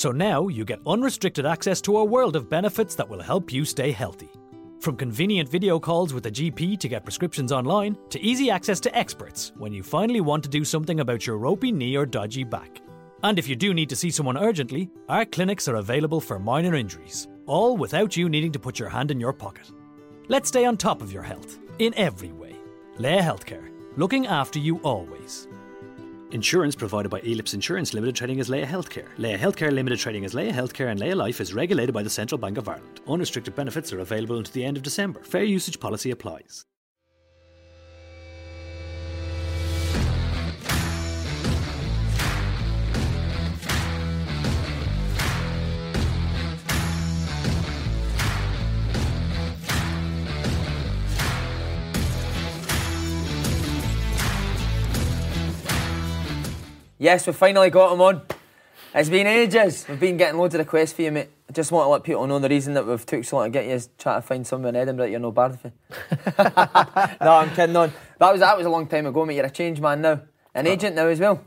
So now you get unrestricted access to a world of benefits that will help you stay healthy. From convenient video calls with a GP to get prescriptions online, to easy access to experts when you finally want to do something about your ropey knee or dodgy back. And if you do need to see someone urgently, our clinics are available for minor injuries, all without you needing to put your hand in your pocket. Let's stay on top of your health in every way. Laya Healthcare, looking after you always. Insurance provided by Elips Insurance Limited trading as Laya Healthcare. Laya Healthcare Limited trading as Laya Healthcare and Laya Life is regulated by the Central Bank of Ireland. Unrestricted benefits are available until the end of December. Fair usage policy applies. Yes, we finally got him on. It's been ages. We've been getting loads of requests for you, mate. I just want to let people know the reason that we've took so long to get you is trying to find somewhere in Edinburgh that you're no bad for. no, I'm kidding on. That was that was a long time ago, mate. You're a changed man now. An agent now as well.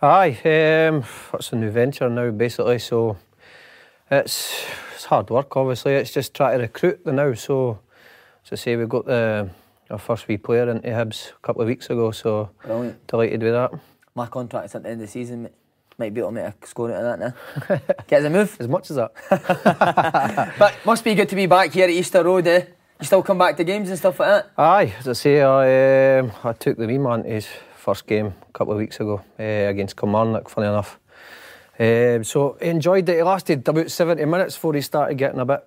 Aye, um, it's a new venture now, basically. So it's it's hard work. Obviously, it's just trying to recruit the now. So as I say, we got the our first wee player into Hibs a couple of weeks ago. So Brilliant. delighted with that. My contract's at the end of the season. Might be able to make a score out of that now. Get a move. As much as that. But must be good to be back here at Easter Road, eh? You still come back to games and stuff like that? Aye, as I say, I um, I took the wee man to his first game a couple of weeks ago uh, against Kilmarnock. Funny enough. Um, so he enjoyed it. It lasted about 70 minutes before he started getting a bit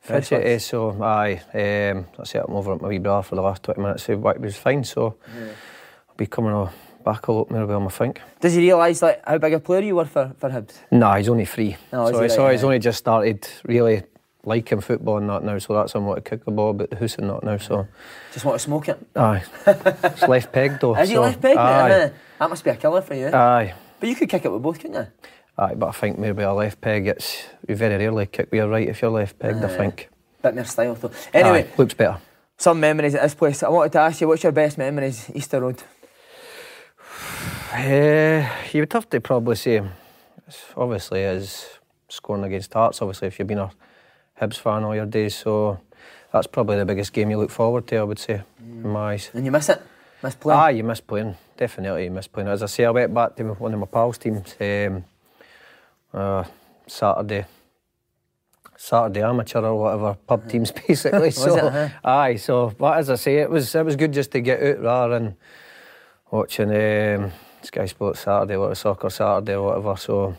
fidgety. So aye, um, I set him over at my wee brother for the last 20 minutes. He wa- was fine. So I'll be coming on back lot with him, I think. Does he realise like how big a player you were for, for Hibs? Nah, he's only three. Oh, so he so right, he's only just started really liking football and that now. So that's him what to kick the ball, but the hoose and that now. So Just want to smoke it. aye, it's left peg though. Is he left peg? Aye, That must be a killer for you. aye. But you could kick it with both, couldn't you? Aye, but I think maybe a left peg, it's you very rarely kick with your right if you're left pegged, I think. Bit more style though. Anyway, Aye, looks better. some memories at this place. I wanted to ask you, what's your best memories, Easter Road? Uh, you would have to probably say, obviously, is scoring against Hearts, obviously, if you've been a Hibs fan all your days. So that's probably the biggest game you look forward to, I would say, in my eyes. And you miss it? Miss playing? Ah, you miss playing. Definitely, you miss playing. As I say, I went back to one of my pals' teams um, uh, Saturday. Saturday amateur or whatever pub teams basically. so it, huh? aye, so but as I say, it was it was good just to get out rather than watching um, Sky Sports Saturday or Soccer Saturday or whatever. So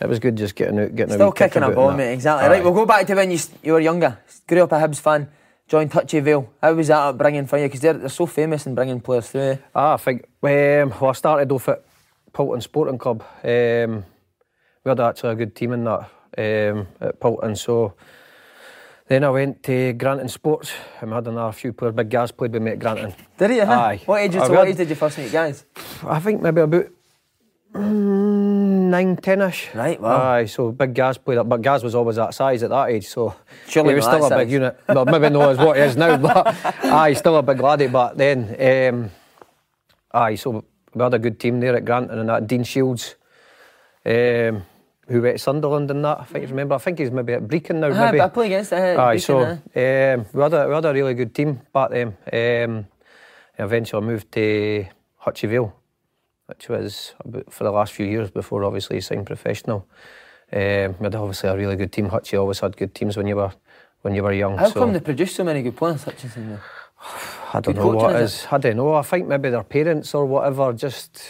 it was good just getting out, getting a Still kick kicking a ball, mate, exactly. Aye. Right, we'll go back to when you, you were younger. Grew up a Hibs fan, joined Hutchie Vale. How was that upbringing for you? Because they're, they're so famous in bringing players through. eh? Ah, I think um, well, I started off at Pilton Sporting Club. Um, we had actually a good team in that um, at Pilton. So then I went to Granton Sports and we had another few players. Big Gaz played with me at Granton. Did you? Huh? Aye. What age, so what age did you first meet Gaz? I think maybe about mm, nine, ten-ish. Right, wow. Aye, so big Gaz played up, but Gaz was always that size at that age, so Surely he was still a that big unit. Well, maybe not as what he is now, but aye, still a big laddie. But then, um, aye, so we had a good team there at Granton and that Dean Shields, um, who went to Sunderland and that. I think you remember. I think he's maybe at Brechin now. Aye, maybe. I play against uh, Aye, Beacon, so uh. um, we, had a, we had a really good team back then. Um, eventually I moved to Hutchie which was about for the last few years before obviously signed professional. Um, we had obviously a really good team. Hutchie always had good teams when you were when you were young. How so come they produce so many good players, Hutchison? though? I don't good know what it is is. I don't know. I think maybe their parents or whatever just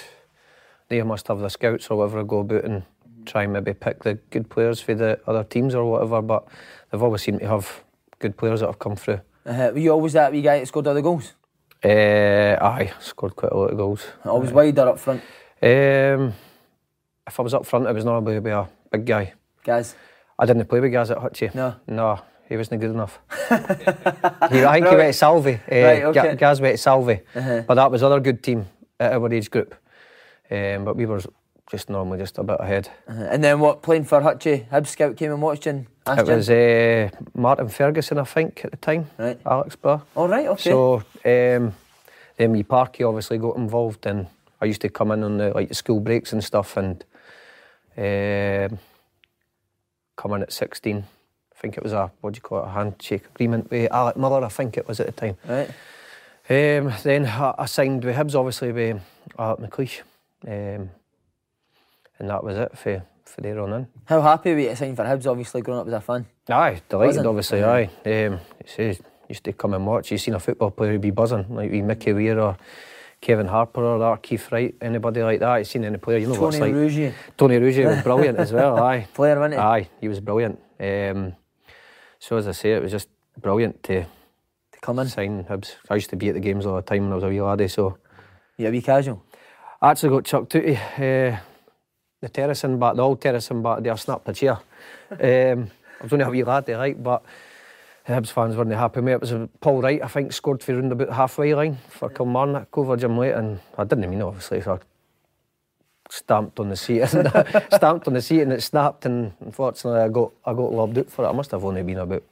they must have the scouts or whatever go about and try and maybe pick the good players for the other teams or whatever. But they've always seemed to have good players that have come through. Uh, were you always that wee guy that scored the goals? Uh, aye, scored quite a lot of goals. Always wide or up front, Um, if I was up front, I was normally be a big guy. guys. I didn't play with Gaz at Hutchie. No. No, he wasn't good enough. he, I think he went to Salvi. Uh, Right, okay. Ga- Gaz went to Salvi. Uh-huh. But that was other good team at our age group. Um, but we were just normally just a bit ahead. Uh-huh. And then what? Playing for Hutchie, Hib Scout came and watched and asked It you? was uh, Martin Ferguson, I think, at the time. Right. Alex Burr. All right, okay. So um, then me Parky obviously got involved, and I used to come in on the like the school breaks and stuff, and um, come in at sixteen. I think it was a what do you call it, a handshake agreement with Alex Miller. I think it was at the time. right. Um, then I, I signed with Hibs, obviously with Alex McLeish, um, and that was it for for there on in. How happy were you to sign for Hibs? Obviously, growing up as a fan. Aye, delighted, Buzzing. obviously, aye. Um, see, used to come and watch. You seen a football player who'd be buzzing, like wee Mickey Weir or Kevin Harper or that, Keith Wright, anybody like that. You seen any player, you know what Tony it's like. Rougier, Tony Rougier was brilliant as well, aye. player, wasn't he? Aye, he was brilliant. Um, so as I say, it was just brilliant to To come in. sign Hibs. I used to be at the games all the time when I was a wee laddie, so a wee casual. I actually got chucked out of uh, the terracing back, the old terracing back there, snapped a chair. Um, I was only a wee laddie, right, but the Hibs fans weren't happy with me. It was Paul Wright, I think, scored for round about halfway line for Kilmarnock over Jim Leighton, and I didn't mean it, obviously, so I stamped on the seat stamped on the seat and it snapped and unfortunately I got I got lobbed out for it. I must have only been about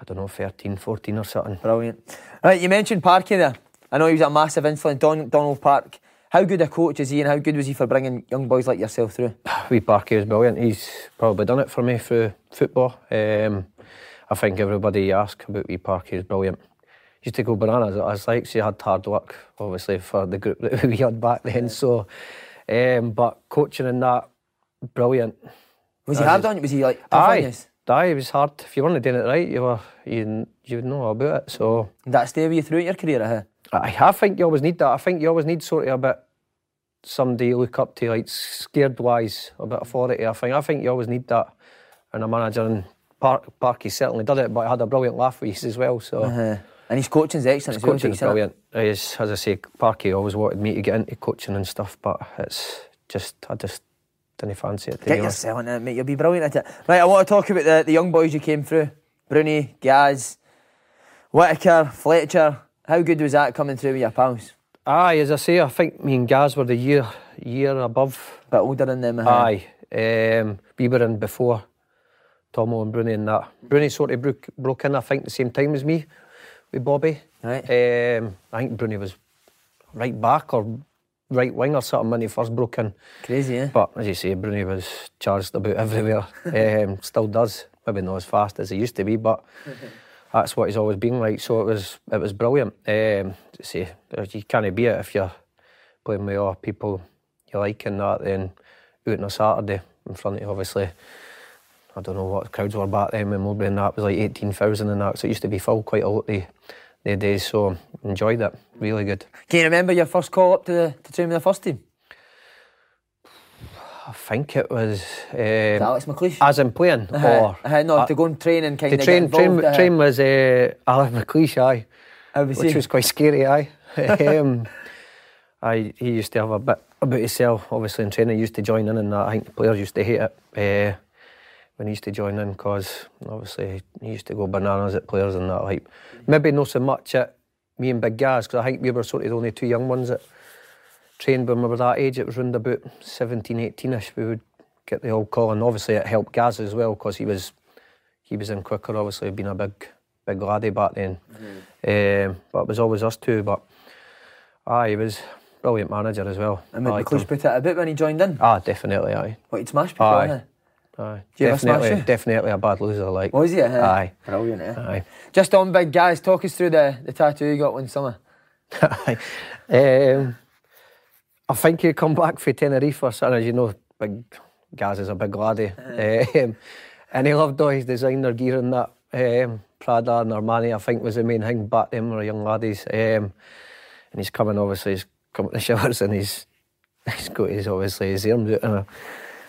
I don't know, 13, 14 or something. Brilliant. Right, you mentioned Parky there. I know he was a massive influence. Don, Donald Park. How good a coach is he, and how good was he for bringing young boys like yourself through? We Parky was brilliant. He's probably done it for me through football. Um, I think everybody you ask about Wee Parky is brilliant. Used to go bananas. I was like, she had hard work, obviously, for the group that we had back then. So, um, but coaching in that, brilliant. Was he hard on you? Was he like tough on Aye, you? aye, it was hard. If you weren't doing it right, you were you you would know about it. So Did that stay with you throughout your career? Uh-huh? I, I think you always need that. I think you always need sort of a bit somebody you look up to, like scared wise, a bit of authority. I think I think you always need that and a manager. And Park, Parky certainly did it, but I had a brilliant laugh with you as well. So. Uh-huh. And his coaching's excellent. His coaching's brilliant. As, as I say, Parky always wanted me to get into coaching and stuff, but it's just I just didn't fancy it. Get yourself in it, mate. You'll be brilliant at it. Right, I want to talk about the, the young boys you came through. Bruni, Gaz, Whittaker, Fletcher. How good was that coming through with your pals? Aye, as I say, I think me and Gaz were the year year above. bit older than them. uh-huh. Aye, um, we were in before Tomo and Bruni and that. Bruni sort of broke, broke in, I think, the same time as me with Bobby. Right. Um, I think Bruni was right back or right wing or something when he first broke in. Crazy, eh? But as you say, Bruni was charged about everywhere. um, still does. Maybe not as fast as he used to be, but that's what he's always been like. So it was it was brilliant. Um, to say you can't beat it if you're playing with all people you like and that. Then out on a Saturday in front of obviously. I don't know what crowds were back then when Mowbray and that was like 18,000 and that, so it used to be full quite a lot the, the days, so enjoyed it, really good. Can you remember your first call up to the to train with the first team? I think it was um, Alex McLeish? as in playing, Uh-huh. or Uh-huh, no, uh, to go and train and kind the of train, train, uh-huh. train was uh, Alex McLeish, aye, was which he? was quite scary, aye. um, I, he used to have a bit about himself, obviously in training, he used to join in and that. I think the players used to hate it uh, when he used to join in because obviously he used to go bananas at players and that. Like maybe not so much at me and Big Gaz because I think we were sort of the only two young ones that trained when we were that age. It was round about 17, 18ish. We would get the old call, and obviously it helped Gaz as well because he was he was in quicker. Obviously, being a big big laddie back then. Um, but it was always us two. But aye, he was brilliant manager as well. And maybe liked put it a bit when he joined in. Ah, definitely, aye. What, he'd smash people, Aye. Aye. Definitely, definitely a bad loser. Like? Was he? eh? Aye. Brilliant, eh? Aye. Just on big Gaz, talk us through the, the tattoo you got one summer. Aye. um, I think he come back for Tenerife or something. As you know, big Gaz is a big laddie. Um, and he loved all his designer gear and that. Um, Prada and Armani, I think, was the main thing back then. We were young laddies. Um, and he's coming, obviously, he's coming to the showers and he's, he's got his, obviously, his arms out. And uh,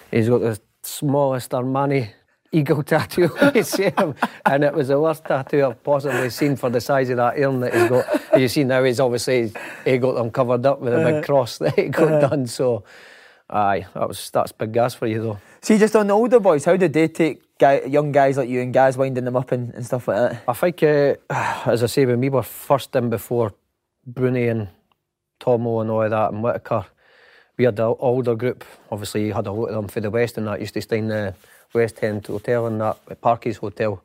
he's got the smallest Armani eagle tattoo on his arm. And it was the worst tattoo I've possibly seen for the size of that arm that he's got. You see now, he's obviously he got them covered up with a big cross that he got done. So, aye, that was that's big Gaz for you though. See, just on the older boys, how did they take guy, young guys like you and guys winding them up and, and stuff like that? I think, uh, as I say, when we were first in before Bruni and Tomo and all of that and Whittaker, we had the older group. Obviously, you had a lot of them for the West and that used to stay in the West End Hotel and that, at Parky's Hotel.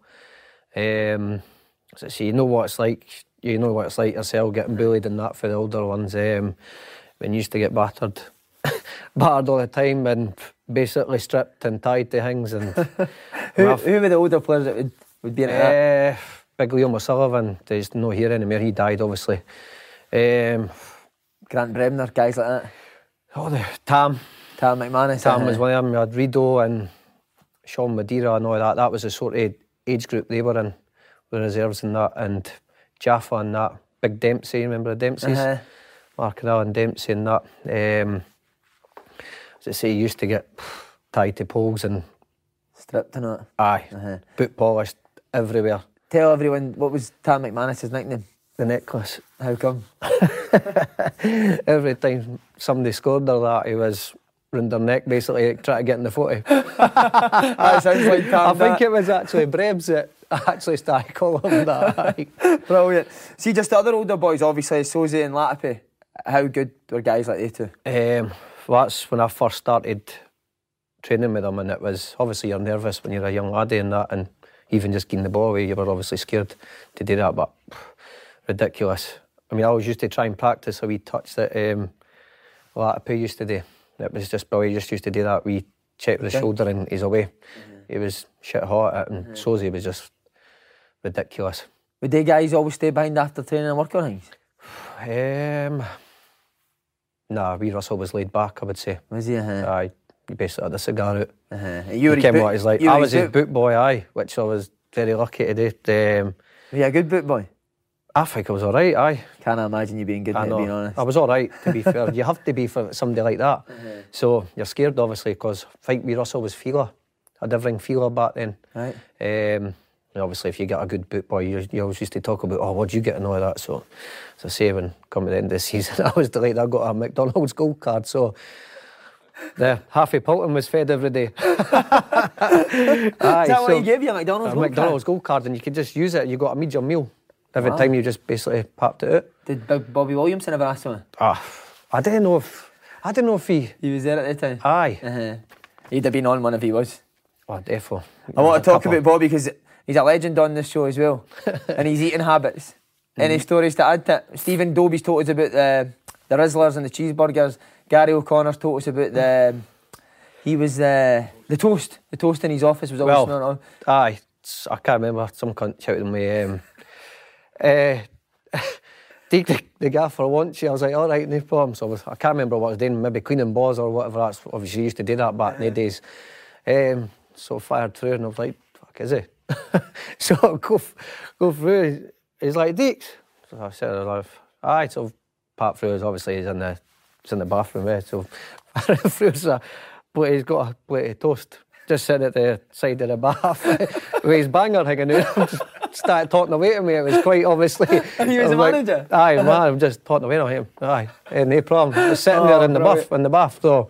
Um, so, so you know what it's like. You know what it's like yourself getting bullied and that for the older ones. Um, when you used to get battered, battered all the time and basically stripped and tied to things and. Who, who were the older players that would, would be in that? Uh, Big Liam O'Sullivan, there's no here anymore. He died, obviously. Um, Grant Bremner, guys like that. oh, the Tam. Tam McManus. Tam was one of them. You had Rido and Sean Madeira and all that. That was the sort of age group they were in, the reserves and that. And Jaffa and that. Big Dempsey, remember the Dempseys? Uh-huh. Mark and Alan Dempsey and that. Um, as I say, used to get tied to poles and Stripped and that. aye, Uh-huh. boot polished everywhere. Tell everyone, what was Tam McManus's nickname? The necklace. How come? Every time somebody scored or that, he was round their neck, basically trying to get in the footy. that sounds like. I think it was actually Brebs that actually started calling him that. Brilliant. See, just the other older boys, obviously, Sauzée and Latapy. How good were guys like they two? um, well, that's when I first started training with them, and it was obviously you're nervous when you're a young laddie and that, and even just getting the ball away, you were obviously scared to do that, but ridiculous. I mean, I always used to try and practice a wee touch that um, Latapy used to do. It was just. He just used to do that We check with the shoulder and he's away. He was shit hot at it, and Sozy was just ridiculous. Would they guys always stay behind after training and work on things? Um, nah, wee Russell was laid back, I would say. Was he? Uh-huh. Aye, he basically had a cigar out. Uh-huh. You were his came boot- what he's like. I was his boot- boot boy, aye, which I was very lucky to do. Um, Were you a good boot boy? I think I was alright, aye. Can't imagine you being good, I mate, being honest. I was alright, to be fair. You have to be for somebody like that. So you're scared, obviously, because think wee Russell was Fila. I'd everything Fila back then. Right. Um, obviously, if you get a good boot boy, you, you always used to talk about, oh, what'd you get and all that. So, as I say, when come to the end of the season, I was delighted I got a McDonald's gold card. So, the Halfy Pilton was fed every day. Aye, Is that so- what he gave you, a McDonald's? a gold McDonald's card? gold card, and you could just use it. You got a medium meal every Wow. time you just basically popped it out. Did Bobby Williamson ever ask him? Ah, I don't know if I don't know if he. He was there at the time. Aye, Uh-huh. He'd have been on one if he was. oh, defo. I want to talk about Bobby because he's a legend on this show as well, and his eating habits. Any stories to add to it? Stephen Dobbie's told us about the the Rizzlers and the cheeseburgers. Garry O'Connor's told us about the. He was uh, the toast. The toast in his office was always Well, smelling on. Aye, I can't remember. Some cunt shouted at me. Um, uh, take the, the gaff for lunch. I was like, all right, no problem. So I, was, I can't remember what I was doing. Maybe cleaning balls or whatever. That's obviously used to do that back in the days. Um, so I fired through, and I was like, fuck, is it? so I go go through. He's like, Deeks. So I said, I aye. So part through is obviously he's in the he's in the bathroom there. So I ran through. So, but he's got a plate of toast. Just sitting at the side of the bath with his banger hanging out. Started talking away to me. It was quite obviously. And he was I the like, manager? Aye, man, I'm just talking away to him. Aye, eh, no problem. Just sitting Oh, there in the brilliant. bath, in the bath. So,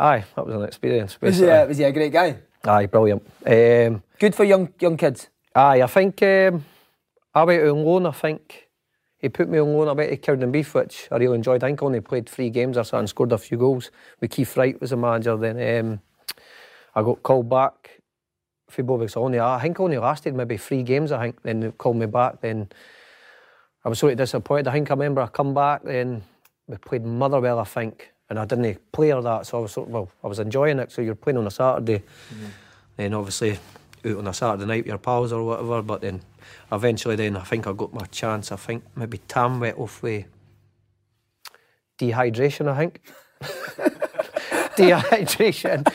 aye, that was an experience. Was he, a, was he a great guy? Aye, brilliant. Um, Good for young young kids. aye, I think um, I went on loan. I think he put me on loan a bit to Cowdenbeath, which I really enjoyed. I think I only played three games or so and scored a few goals. With Keith Wright was the manager. Then um, I got called back for Bobby only I think I only lasted maybe three games. I think then they called me back. Then I was sort of disappointed. I think I remember I come back. Then we played Motherwell, I think, and I didn't play that. So I was sort of, well, I was enjoying it. So you're playing on a Saturday, mm. then obviously out on a Saturday night with your pals or whatever. But then eventually, then I think I got my chance. I think maybe Tam went off with dehydration. I think dehydration.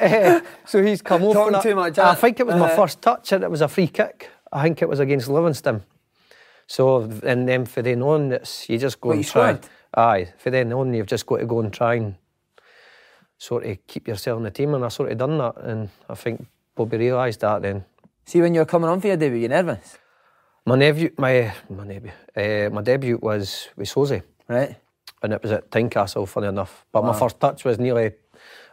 Eh, so he's come off. Talking too much, I think it was my Uh-huh. first touch, and it was a free kick. I think it was against Livingston. So and then for then on, it's you just go What, and try. scored? Aye, for then on, you've just got to go and try and sort of keep yourself in the team, and I sort of done that, and I think Bobby realised that then. See, when you were coming on for your debut, you nervous? My nephew, my my nephew, uh, my debut was with Sosie, Right. and it was at Tynecastle, funny enough. But my first touch was nearly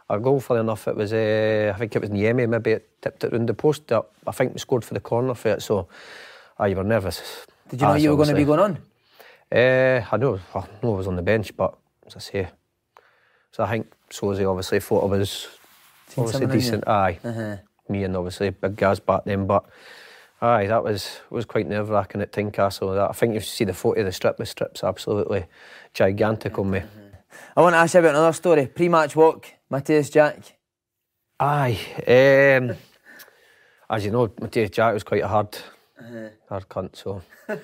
a goal, funny enough. It was, uh, I think it was Niemi, maybe it tipped it round the post. Uh, I think we scored for the corner for it, so aye, you were nervous. Did you know Aye, you were going to be going on? Uh, I know, I know I was on the bench, but as I say, so I think Sosie obviously thought I was Seen obviously something in you. decent. Aye, Uh-huh. me and obviously big Gaz back then, but aye, that was was quite nerve wracking at Tynecastle. That I think you see the photo of the strip. The strip's absolutely gigantic on me. I want to ask you about another story. Pre-match walk, Matthias Jack. Aye, um, as you know, Matthias Jack was quite a hard, Uh-huh. hard cunt. So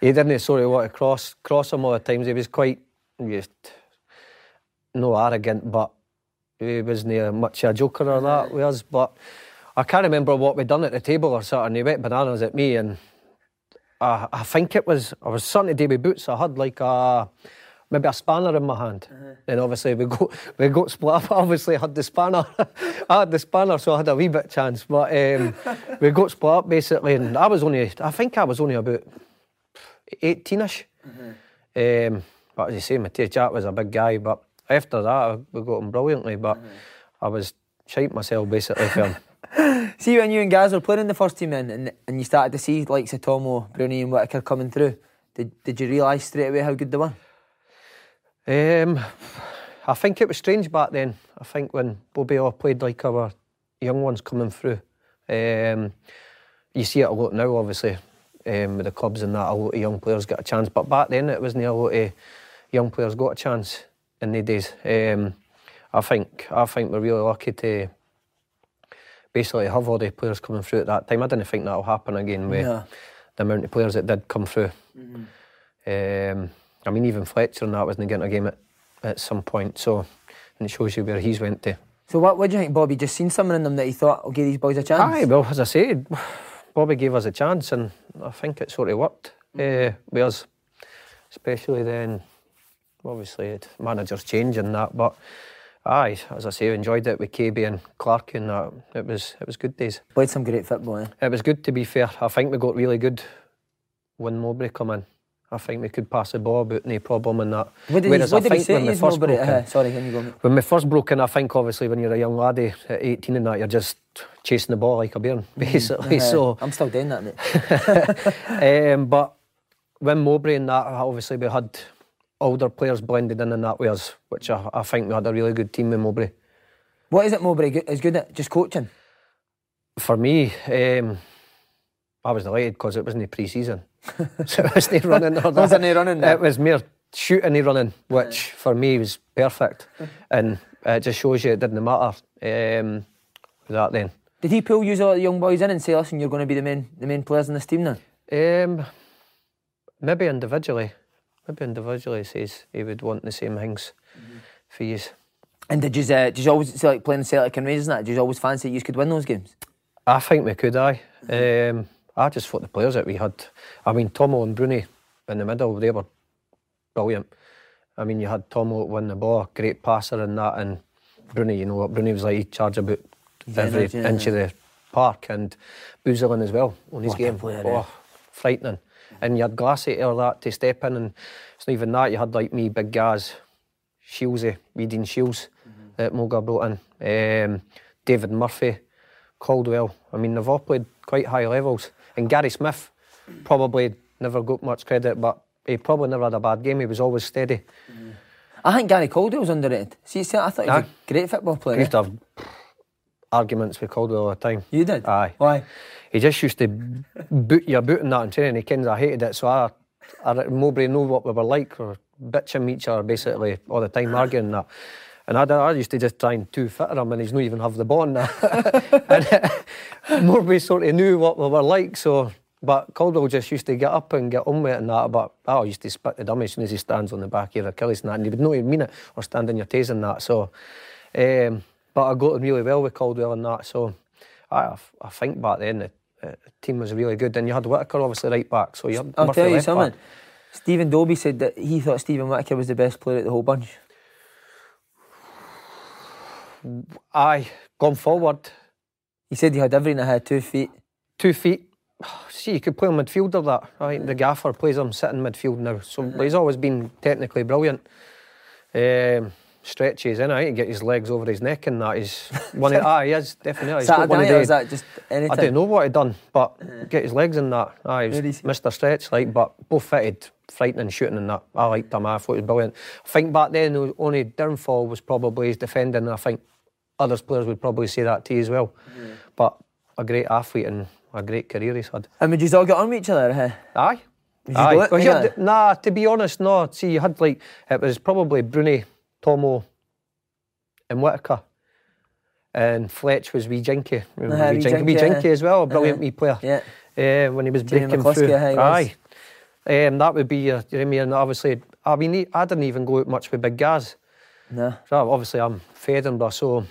he didn't sort of want to cross cross him all the times. He was quite just no arrogant, but he wasn't much a joker or that with us. But I can't remember what we'd done at the table or something. He went bananas at me, and I, I think it was I was starting to do with boots. I had like a maybe a spanner in my hand, and obviously we got we got split up. Obviously, I had the spanner. I had the spanner, so I had a wee bit chance. But um, we got split up basically, and I was only I think I was only about eighteen-ish. Um, but as you say, Matthias Jack was a big guy. But after that, we got him brilliantly. But I was shite myself basically for him. See, when you and Gaz were playing in the first team and, and, and you started to see likes of Tomo, Bruni and Whittaker coming through, did, did you realise straight away how good they were? Um, I think it was strange back then. I think when Bobby all played like our young ones coming through. Um, you see it a lot now, obviously, um, with the clubs and that. A lot of young players get a chance, but back then it wasn't a lot of young players got a chance in the days. Um, I think I think we're really lucky to basically have all the players coming through at that time. I didn't think that'll happen again with No. the amount of players that did come through. Um, I mean, even Fletcher and that wasn't getting a game at, at some point. So, and it shows you where he's went to. So what, what do you think, Bobby? Just seen something in them that he thought, I'll give these boys a chance? Aye, well, as I said, Bobby gave us a chance, and I think it sort of worked uh, with us, especially then. Obviously, managers change and that, but aye, as I say, enjoyed it with KB and Clark and that. It was it was good days. Played some great football, eh? It was good to be fair. I think we got really good when Mowbray come in. I think we could pass the ball about no problem in that. What did, Whereas he, what I did think when we first broke in- Uh, sorry, can you go? mate? when we first broke in, I think obviously when you're a young laddie at 18 and that, you're just chasing the ball like a bear, basically. Uh, So, I'm still doing that, mate. um, but when Mowbray and that, obviously we had older players blended in and that with us, which I, I think we had a really good team with Mowbray. What is it Mowbray is good at? Just coaching? For me, um, I was delighted because it wasn't the pre-season, so it wasn't running. Or Was that. there no running? It was mere shooting and running, which for me was perfect, and it just shows you it didn't matter. Um, that then. Did he pull you all the young boys in and say, listen, you're going to be the main, the main players in this team now? Um, maybe individually. Maybe individually he says he would want the same things for you. And did you, uh, did you always, say, like playing Celtic and Rangers and that, did you always fancy you could win those games? I think we could, aye. Um, I just thought the players that we had. I mean, Tomo and Bruni in the middle, they were brilliant. I mean, you had Tomo won the ball, great passer and that, and Bruni, you know what Bruni was like, he charged about He's every yeah. inch of the park, and Beuzelin as well on his What game. player, oh, yeah. frightening. And you had Glassy or that to step in, and it's not even that. You had like me, Big Gaz, Shieldsy, Weeding Shields Mm-hmm. that Moga brought in, um, David Murphy, Caldwell. I mean, they've all played quite high levels. And Gary Smith, probably never got much credit, but he probably never had a bad game. He was always steady. I think Gary Caldwell was underrated. See, see I thought he was Aye. a great football player. I used to have arguments with Caldwell all the time. You did? Aye. Why? He just used to boot your boot in that in training. He kens I hated it, so I, I Mowbray know what we were like, or bitching each other basically all the time, arguing that. And I, I used to just try and two fitter him, and he's not even have the in that. and Mowbray sort of knew what we were like, so. But Caldwell just used to get up and get on with it and that. But I used to spit the dummy as soon as he stands on the back of your Achilles and that. And he would not even mean it or stand on your toes and that. So, um, but I got on really well with Caldwell and that. So, I, I think back then the, the team was really good. And you had Whitaker obviously right back. So you had I'll Murphy tell you something. back. Stephen Dobbie said that he thought Steven Whittaker was the best player at the whole bunch. Aye, gone forward, He said he had everything. I had two feet. two feet. See, you could play him midfielder. That I think the gaffer plays him sitting midfield now. So he's always been technically brilliant. Um, stretches in, I think he get his legs over his neck and that. He's one of ah, he is definitely. He's Saturday night, or the- that just anything? I don't know what he done, but get his legs in that. Aye, was? Mr. Stretch, like, but both fitted, frightening shooting and that. I liked him. I thought he was brilliant. I think back then the only downfall was probably his defending. I think others players would probably say that to you as well. But a great athlete and a great career he's had. And would you all get on with each other? eh? Aye. Would you Aye. go it Well, had- nah, to be honest, no. See, you had like, it was probably Bruni, Tomo, and Whittaker. And Fletch was wee Jinky. Remember Uh-huh, wee wee Jinky, wee Jinky, Jinky as well, a brilliant Uh-huh. wee player. Yeah. Uh, when he was Jamie breaking McCluskey, through. aye, he. Aye. Um, that would be your, you know what I mean? And obviously, I mean, I didn't even go out much with Big Gaz. No. So obviously, I'm from Edinburgh, so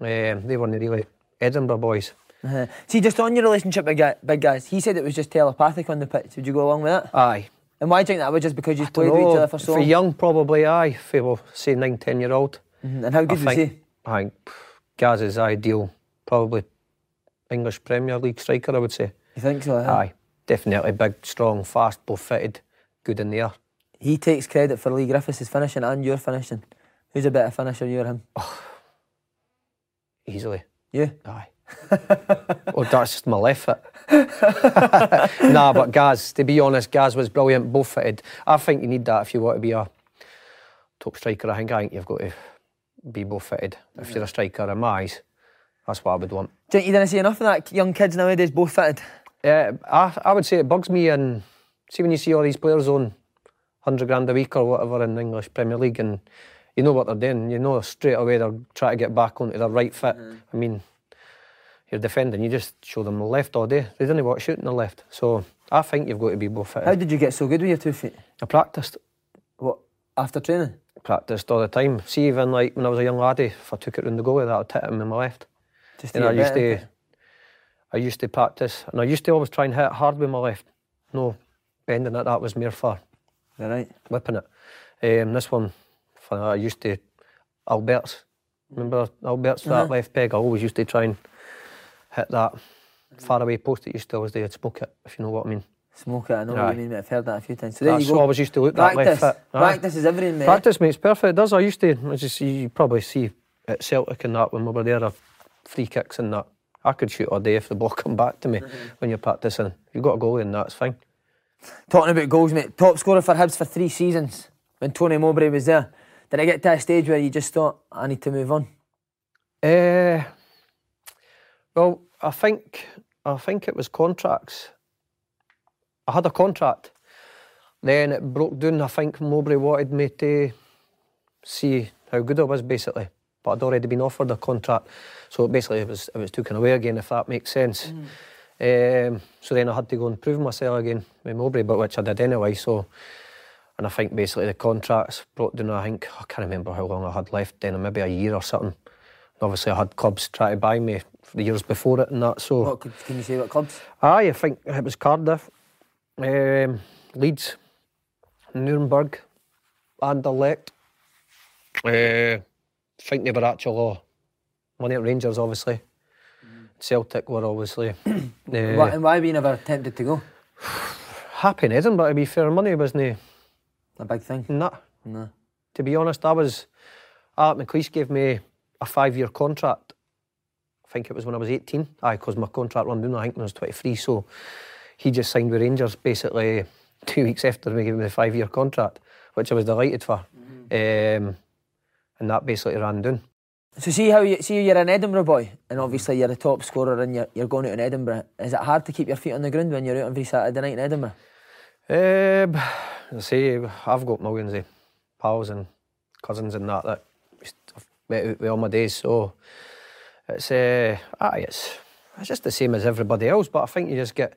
um, they weren't really Edinburgh boys. Uh-huh. See, just on your relationship with Big Gaz, he said it was just telepathic on the pitch. Would you go along with that? Aye. And why do you think that was just because you played with each other for so long? for young, probably, aye. For, well, say, nine, ten year old. Mhm. And how good I was think, he? I think Gaz is ideal, probably English Premier League striker, I would say. You think so? huh? Aye, definitely big, strong, fast, both fitted, good in the air. He takes credit for Leigh Griffiths' finishing and your finishing. Who's a better finisher, you or him? Easily. Yeah. Aye. oh, that's just my left foot. nah, but Gaz, to be honest, Gaz was brilliant, both fitted. I think you need that if you want to be a top striker. I think I think you've got to be both fitted. If you're a striker, in my eyes, that's what I would want. Do you didn't see enough of that? Young kids nowadays, both fitted. Yeah, I, I would say it bugs me. And see, when you see all these players on 100 grand a week or whatever in the English Premier League, and you know what they're doing, you know straight away they're trying to get back onto their right foot. I mean, you're defending, you just show them the left all day. They didn't want to shoot in the left. So I think you've got to be both fitted. How did you get so good with your two feet? I practiced, What, after training? practiced all the time. See, even like when I was a young laddie, if I took it round the goalie, that would hit him with my left. Just And I used to, I used to practice, and I used to always try and hit hard with my left. No bending it. That was mere for You're right. whipping it. Um, this one, for I used to Albertz. Remember Albertz Uh-huh. that left peg? I always used to try and hit that far away post. It used to always do. I'd smoke it, if you know what I mean. Smoke it, I know what you mean, mate. I've heard that a few times. So there That's you go. what I always used to look that Practice. left foot. Practice is everything, mate. Practice makes perfect. It does. I used to. I just you probably see at Celtic and that when we were there, uh, free kicks and that. I could shoot all day if the ball come back to me Mm-hmm. when you're practicing. You've got a goalie and that's fine. Talking about goals, mate. Top scorer for Hibs for three seasons when Tony Mowbray was there. Did I get to a stage where you just thought, I need to move on? Uh, well, I think I think it was contracts. I had a contract. Then it broke down. I think Mowbray wanted me to see how good I was, basically. But I'd already been offered a contract, so basically it was it was taken away again, if that makes sense. Um, so then I had to go and prove myself again with Mowbray, but which I did anyway. So, and I think basically the contracts brought down. I think I can't remember how long I had left then, maybe a year or something. Obviously, I had clubs try to buy me the years before it and that. So, What could, can you say what clubs? aye, I think it was Cardiff, um, Leeds, Nuremberg, Anderlecht. Uh, I think they were actually money at Rangers, obviously. Celtic were obviously. uh, Why, and why were you never tempted to go? happy in Edinburgh, to be fair. Money wasn't A big thing. nah. No. To be honest, I was. Art McLeish gave me a five year contract. I think it was when I was 18. Aye, because my contract run down, I think when I was 23. So he just signed with Rangers basically two weeks after we gave me the five year contract, which I was delighted for. Um, and that basically ran down. So see how you see you're an Edinburgh boy, and obviously you're a top scorer, and you're, you're going out in Edinburgh. Is it hard to keep your feet on the ground when you're out every Saturday night in Edinburgh? Um, I say I've got millions of pals and cousins and that that I've met out with all my days. So it's uh, aye, it's it's just the same as everybody else. But I think you just get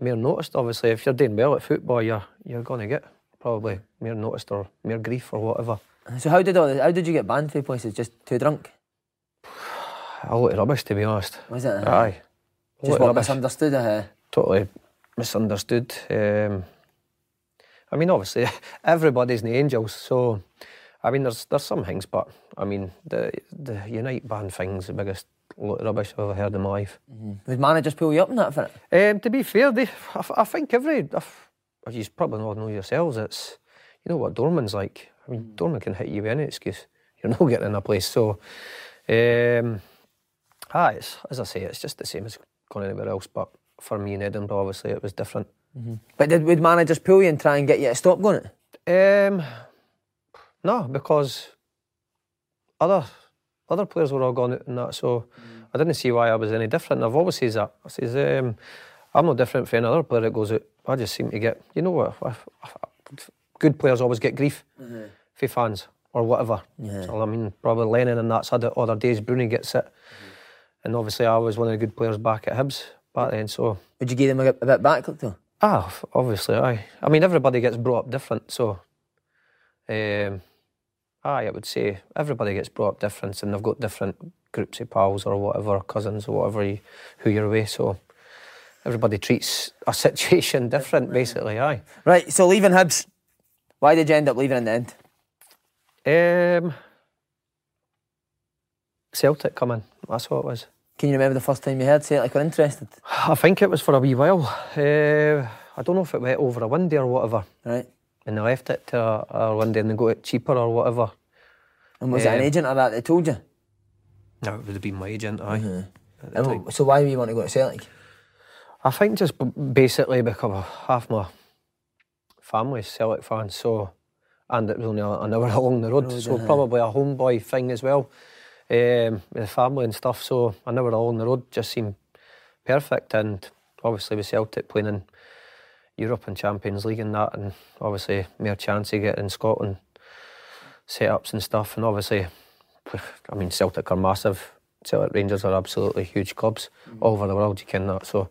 more noticed. Obviously, if you're doing well at football, you're you're going to get probably more noticed or more grief or whatever. So how did all this, how did you get banned from places? Just too drunk? A lot of rubbish, to be honest. Was it? Aye. Just what rubbish. misunderstood? Uh, totally misunderstood. Um, I mean, obviously, everybody's the angels, so I mean, there's there's some things, but I mean, the the Unite band thing's the biggest lot of rubbish I've ever heard in my life. would managers pull you up on that for it? Um, to be fair, they, I, I think every, I you probably all know yourselves, it's, you know what Dorman's like. I mean, Dorman can hit you with any excuse. You're not getting in a place. So, um, ah, it's, as I say, it's just the same as going anywhere else. But for me in Edinburgh, obviously, it was different. But did would managers pull you and try and get you to stop going it? Um, no, because other other players were all gone out and that, so I didn't see why I was any different. I've always said that. I says um, I'm no different from any other player that goes out. I just seem to get, you know what? I- I- Good players always get grief for fans or whatever. Yeah. So I mean, probably Lennon and that's had it other days. Bruni gets it, and obviously I was one of the good players back at Hibs back then. So Would you give them a, a bit back though? Ah, obviously, aye. I mean, everybody gets brought up different, so. Um, aye, I would say everybody gets brought up different, and they've got different groups of pals or whatever, cousins or whatever, you, who you're with. So everybody treats a situation different, basically. Aye. Right. So leaving Hibs, why did you end up leaving in the end? Um, Celtic coming. That's what it was. Can you remember the first time you heard say Celtic were interested? I think it was for a wee while. Uh, I don't know if it went over a windy or whatever, Right. and they left it to a, a windy and they got it cheaper or whatever. And was it an Um, agent or that that told you? No, it would have been my agent, aye. And so why were you want to go to Celtic? I think just basically because half my family's Celtic fans, so and it was only an hour along the road, so probably a homeboy thing as well, um, with the family and stuff. So I know we're all along the road just seemed perfect, and obviously with Celtic playing in Europe and Champions League and that, and obviously more chance of getting in Scotland setups and stuff, and obviously, I mean Celtic are massive. Celtic Rangers are absolutely huge clubs mm. all over the world. You can that. So,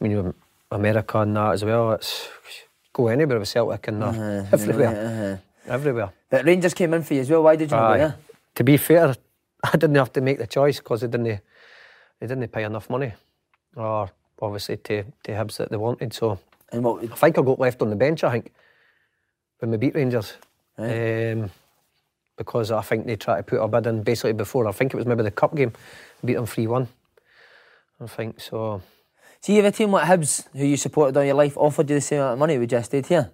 I mean, America and that as well. It's go anywhere with Celtic and that. Uh-huh. everywhere, uh-huh. everywhere. But Rangers came in for you as well. Why did you not go there? To be fair, I didn't have to make the choice because they didn't they didn't pay enough money, or obviously to to Hibs that they wanted. So And what? I think I got left on the bench. I think when we beat Rangers. Um, because I think they tried to put a bid in basically before. I think it was maybe the cup game, beat them three one. I think so. See, if a team like Hibs, who you supported all your life, offered you the same amount of money, would you have stayed here?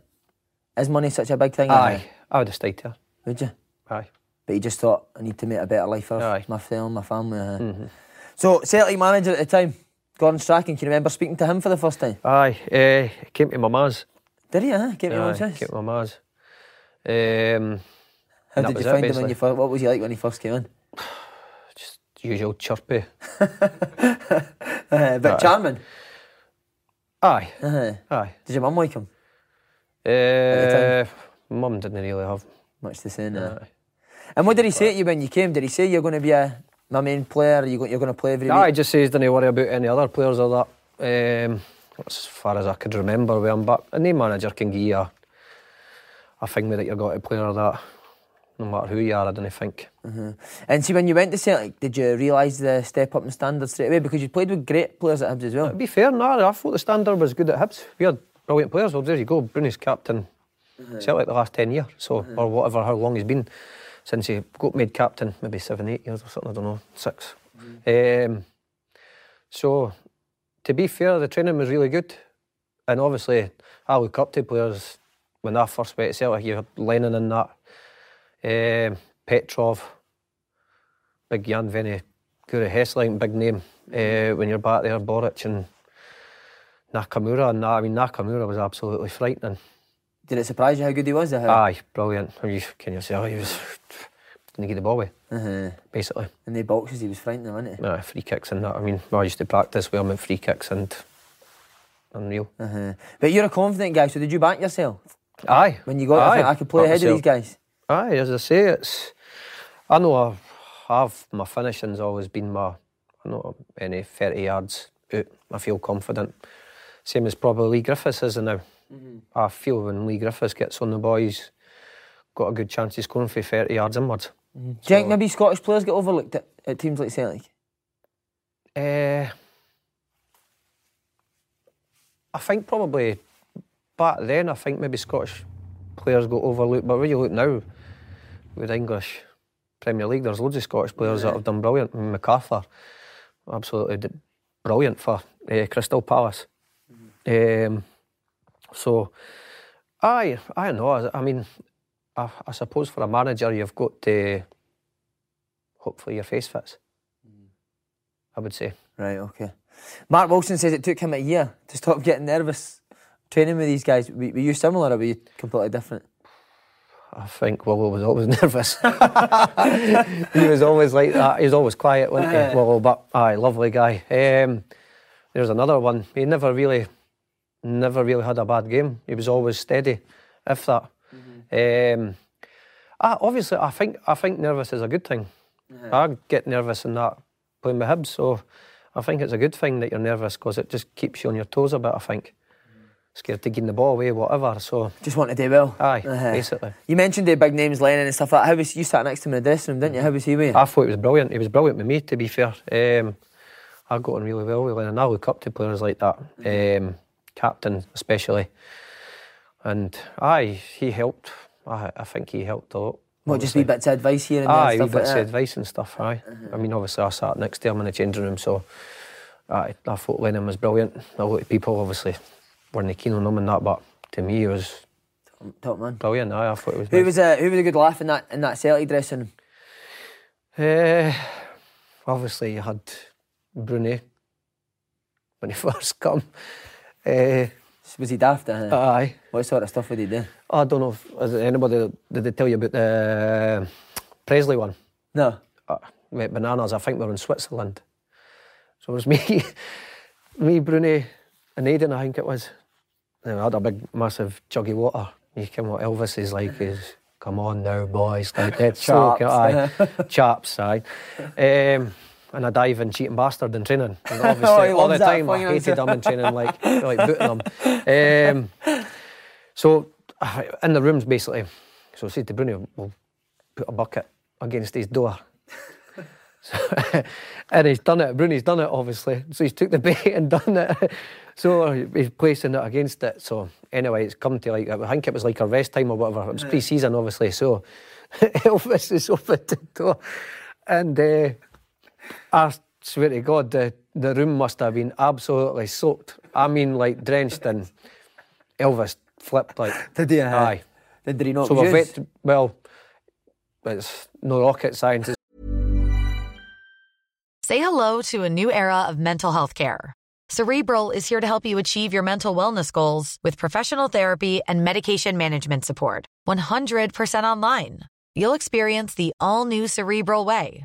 Is money such a big thing? Aye, I would have stayed here. Would you? Aye. But you just thought, I need to make a better life for Aye. my family, my family. uh. So, Celtic manager at the time, Gordon Strachan, can you remember speaking to him for the first time? Aye, uh, came to my ma's. Did he? Huh? Came to your Aye, mum's came to my ma's. Um, How did you it, find him when you first, what was he like when he first came in? just usual chirpy. Uh, but charming. Aye, Uh-huh. aye. Did your mum like him? Uh, Mum didn't really have. Much the same. Uh. Aye. And what did he say to you when you came? Did he say you're going to be a my main player? You you're going to play every Aye, week? just says don't worry about any other players or that. Um, as far as I could remember with him. But a name manager can give you a, a thing that you've got to play or that. No matter who you are, I don't think. Mm-hmm. And see, when you went to Celtic, did you realise the step up in standards straight away? Because you played with great players at Hibs as well. To be fair, no, I thought the standard was good at Hibs. We had brilliant players. Well, there you go. Bruni's captain mm-hmm. Celtic the last 10 years, so mm-hmm. or whatever, how long he's been since he got made captain, maybe seven, eight years or something, I don't know, 6 Um, so, to be fair, the training was really good. And obviously, I look up to players. When I first went to Celtic, you had Lennon and that, um, Petrov, big Jan Venny, Guru Hessling, big name. Uh, when you're back there, Boruc and Nakamura, and that, I mean Nakamura was absolutely frightening. Did it surprise you how good he was? Or how? Aye, brilliant. I mean, Can you say, oh, he was didn't get the ball away, Uh-huh. basically. In the boxes, he was frightening, wasn't he? Nah, free kicks and that. I mean, I used to practice with him at free kicks and unreal. Uh-huh. But you're a confident guy, so did you back yourself? Aye. When you got I Aye, think I could play ahead of these guys. Aye, as I say, it's. I know I've, I've my finishing's always been my. I know any thirty yards out, I feel confident. Same as probably Griffiths is now. I feel when Leigh Griffiths gets on the boys, got a good chance of scoring for thirty yards inwards. Do you think maybe Scottish players get overlooked at, at teams like Celtic? Uh, I think probably back then, I think maybe Scottish players got overlooked. But when you look now, with English Premier League, there's loads of Scottish players that have done brilliant. McArthur, absolutely brilliant for uh, Crystal Palace. Um, so, I I know. I, I mean, I, I suppose for a manager, you've got to hopefully your face fits. I would say. Right, okay. Mark Wilson says it took him a year to stop getting nervous training with these guys. Were, were you similar or were you completely different? I think Willow was always nervous. he was always like that. He was always quiet, wasn't he? Willow, but aye, lovely guy. Um, there's another one. He never really, never really had a bad game. He was always steady, if that. Um, ah, obviously, I think I think nervous is a good thing. I get nervous in that playing with Hibs, so I think it's a good thing that you're nervous because it just keeps you on your toes a bit. I think. Scared to give the ball away, whatever. So Just want to do well. aye, Uh-huh. basically. You mentioned the big names, Lennon and stuff like that. How was you sat next to him in the dressing room, didn't you? How was he with you? I thought he was brilliant. He was brilliant with me, to be fair. Um, I got on really well with Lennon. I look up to players like that, um, captain especially. And aye, he helped. I, I think he helped a lot. what, just wee bits of advice here and there Aye, wee stuff like of advice and stuff. Aye, I mean, obviously, I sat next to him in the changing room, so aye, I thought Lennon was brilliant. A lot of people obviously weren't keen on him and that, but to me, he was Top man. brilliant. Aye, I thought it was. Who nice. was a who was a good laugh in that in that Celtic dressing? Eh, obviously, you had Brunei when he first come. Eh, Was he daft? Uh, aye. what sort of stuff would he do? I don't know if is anybody did they tell you about the Presley one? No. Uh, bananas. I think we were in Switzerland. So it was me, me, Brunei, and Aiden. I think it was. And I had a big, massive jug of water. You came what Elvis is like is. Come on now, boys. Like dead Chaps, aye. Chaps, aye. Um, and I dive and cheating bastard in training. And Oh, obviously, he all the time I hated him in training, like like booting him. Um, so in the rooms basically. So I said to Bruno, we'll put a bucket against his door. So, and he's done it. Bruni's done it, obviously. So he's took the bait and done it. So he's placing it against it. So anyway, it's come to like I think it was like a rest time or whatever. It was pre-season, obviously. So Elvis is open the door, and uh, I swear to God, the the room must have been absolutely soaked. I mean, like drenched in. Elvis flipped like. Did he? Uh, Aye. Did he not So we've use? wet, well, it's no rocket science. Say hello to a new era of mental health care. Cerebral is here to help you achieve your mental wellness goals with professional therapy and medication management support. 100% online. You'll experience the all new Cerebral Way,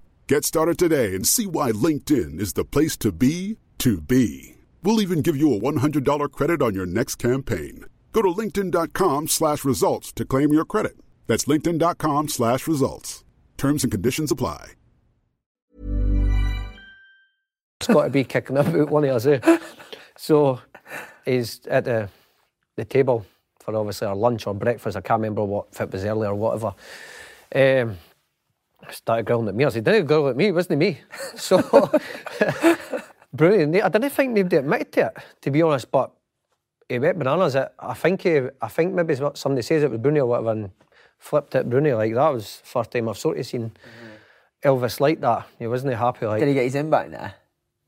Get started today and see why LinkedIn is the place to be to be. We'll even give you a $100 credit on your next campaign. Go to linkedin.com slash results to claim your credit. That's linkedin.com slash results. Terms and conditions apply. It's got to be kicking about one of us. Eh? So he's at the the table for obviously our lunch or breakfast. I can't remember what if it was early or whatever. Um, started growling at me. I said, "Didn't growl at me, it wasn't he me." So brilliant. I didn't think they'd admit to it, to be honest. But he went bananas. I think he, I think maybe somebody says it was Bruni or whatever, and flipped it Bruni like that was the first time I've sort of seen mm-hmm. Elvis like that. He wasn't happy like. Did he get his in back now?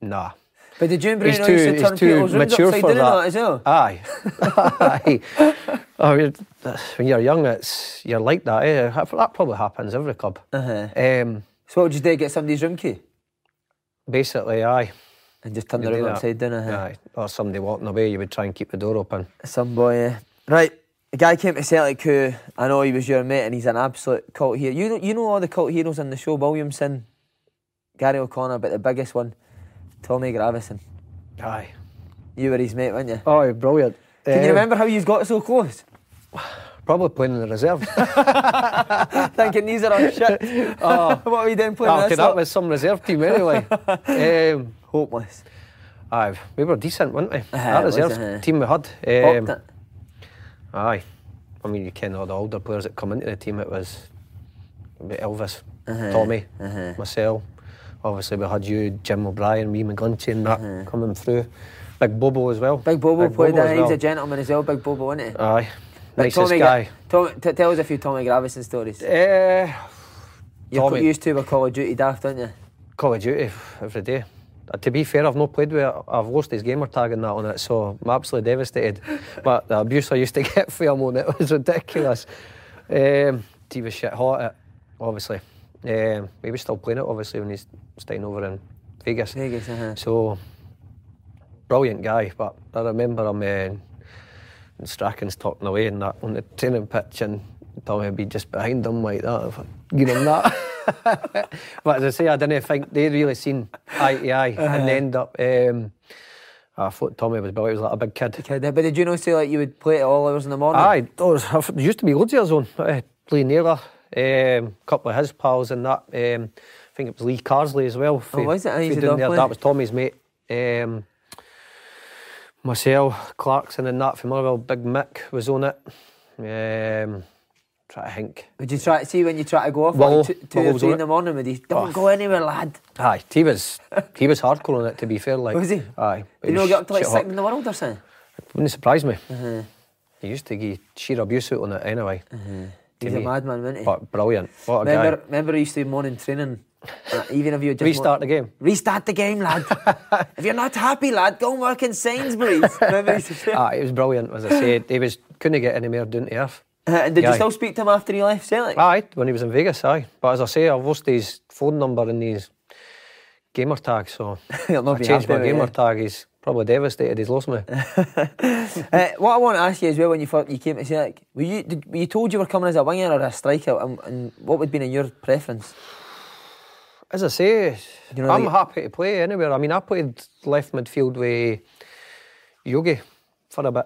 Nah. But did you and Bruno He's used too, to he's turn people's rooms mature upside for down that as well? Aye. Aye. I mean, when you're young, it's you're like that. Eh? That probably happens every club. Uh-huh. Um, so what would you do? Get somebody's room key? Basically, aye. And just turn You the room upside down? Uh-huh. Aye. Or somebody walking away, you would try and keep the door open. Some boy, yeah. Right. A guy came to Celtic who I know he was your mate and he's an absolute cult hero. You know, you know all the cult heroes in the show, Williamson, Garry O'Connor, but the biggest one, Tommy Gravesen. Aye. You were his mate, weren't you? Oh, brilliant. Can you Um, remember how you got so close? Probably playing in the reserve. Thinking these are all shit. Oh. what are we doing playing Oh, this was some reserve team anyway. um, Hopeless. aye, we were decent, weren't we? Aye, that reserve uh-huh. team we had. Um, aye. I mean, you ken all the older players that come into the team. It was Elvis, Uh-huh, Tommy, uh-huh. myself. Obviously, we had you, Jim O'Brien, me, McGlinchey, and that Uh-huh. coming through. Big Bobo as well. Big Bobo Big played Bobo that. as He well. a gentleman as well, Big Bobo, wasn't he? Aye. Like Nicest Tommy guy. Tommy, t- tell us a few Tommy Gravesen stories. Uh, You're Tommy. used to with Call of Duty daft, don't you? Call of Duty every day. Uh, to be fair, I've not played with it. I've lost his gamer tag and that on it, so I'm absolutely devastated. but the abuse I used to get for him on it was ridiculous. Um, he was shit hot at it, obviously. Um, he was still playing it, obviously, when he's staying over in Vegas. Vegas, uh-huh. So, brilliant guy, but I remember him, uh, and Strachan's talking away and that on the training pitch, and Tommy would be just behind him like that, give him that. but as I say, I didn't think they'd really seen eye to eye, and they end up. Um, I thought Tommy was brilliant. He was like a big kid. Kid, But did you know say like you would play at all hours in the morning? Aye, there used to be loads of us on. Uh, Lee Naylor, um, a couple of his pals and that. Um, I think it was Lee Carsley as well. Oh, was it? I If used you to down there, that was Tommy's mate. Um, myself, Clarkson and then that from Motherwell. Big Mick was on it. Um, try to think. Would you try to see when you try to go off Well, like two, two or three in the morning with he? Don't Oh. go anywhere, lad. Aye, he was he was hardcore on it. To be fair, like Was he? Aye, Did you not get up to like second in the world or something? Wouldn't surprise me. Uh-huh. He used to give sheer abuse out on it anyway. to He's a madman, wasn't he? But brilliant. What a Remember, guy. remember, he used to morning training. Even if you just Restart the game. restart the game, lad. if you're not happy, lad, go and work in Sainsbury's. remember, he used to say. Ah, it was brilliant, as I said. He was couldn't get any more down to earth. Uh, and did you still speak to him after he left Celtic? Aye, when he was in Vegas, aye. But as I say, I've lost his phone number and his gamer tag, so He'll not I be changed my gamer you. tag. He's probably devastated. He's lost me. Uh, what I want to ask you as well, when you you came to Celtic, were you did, were you told you were coming as a winger or a striker, and, and what would be in your preference? As I say, You know, I'm like- happy to play anywhere. I mean, I played left midfield with Yogi for a bit,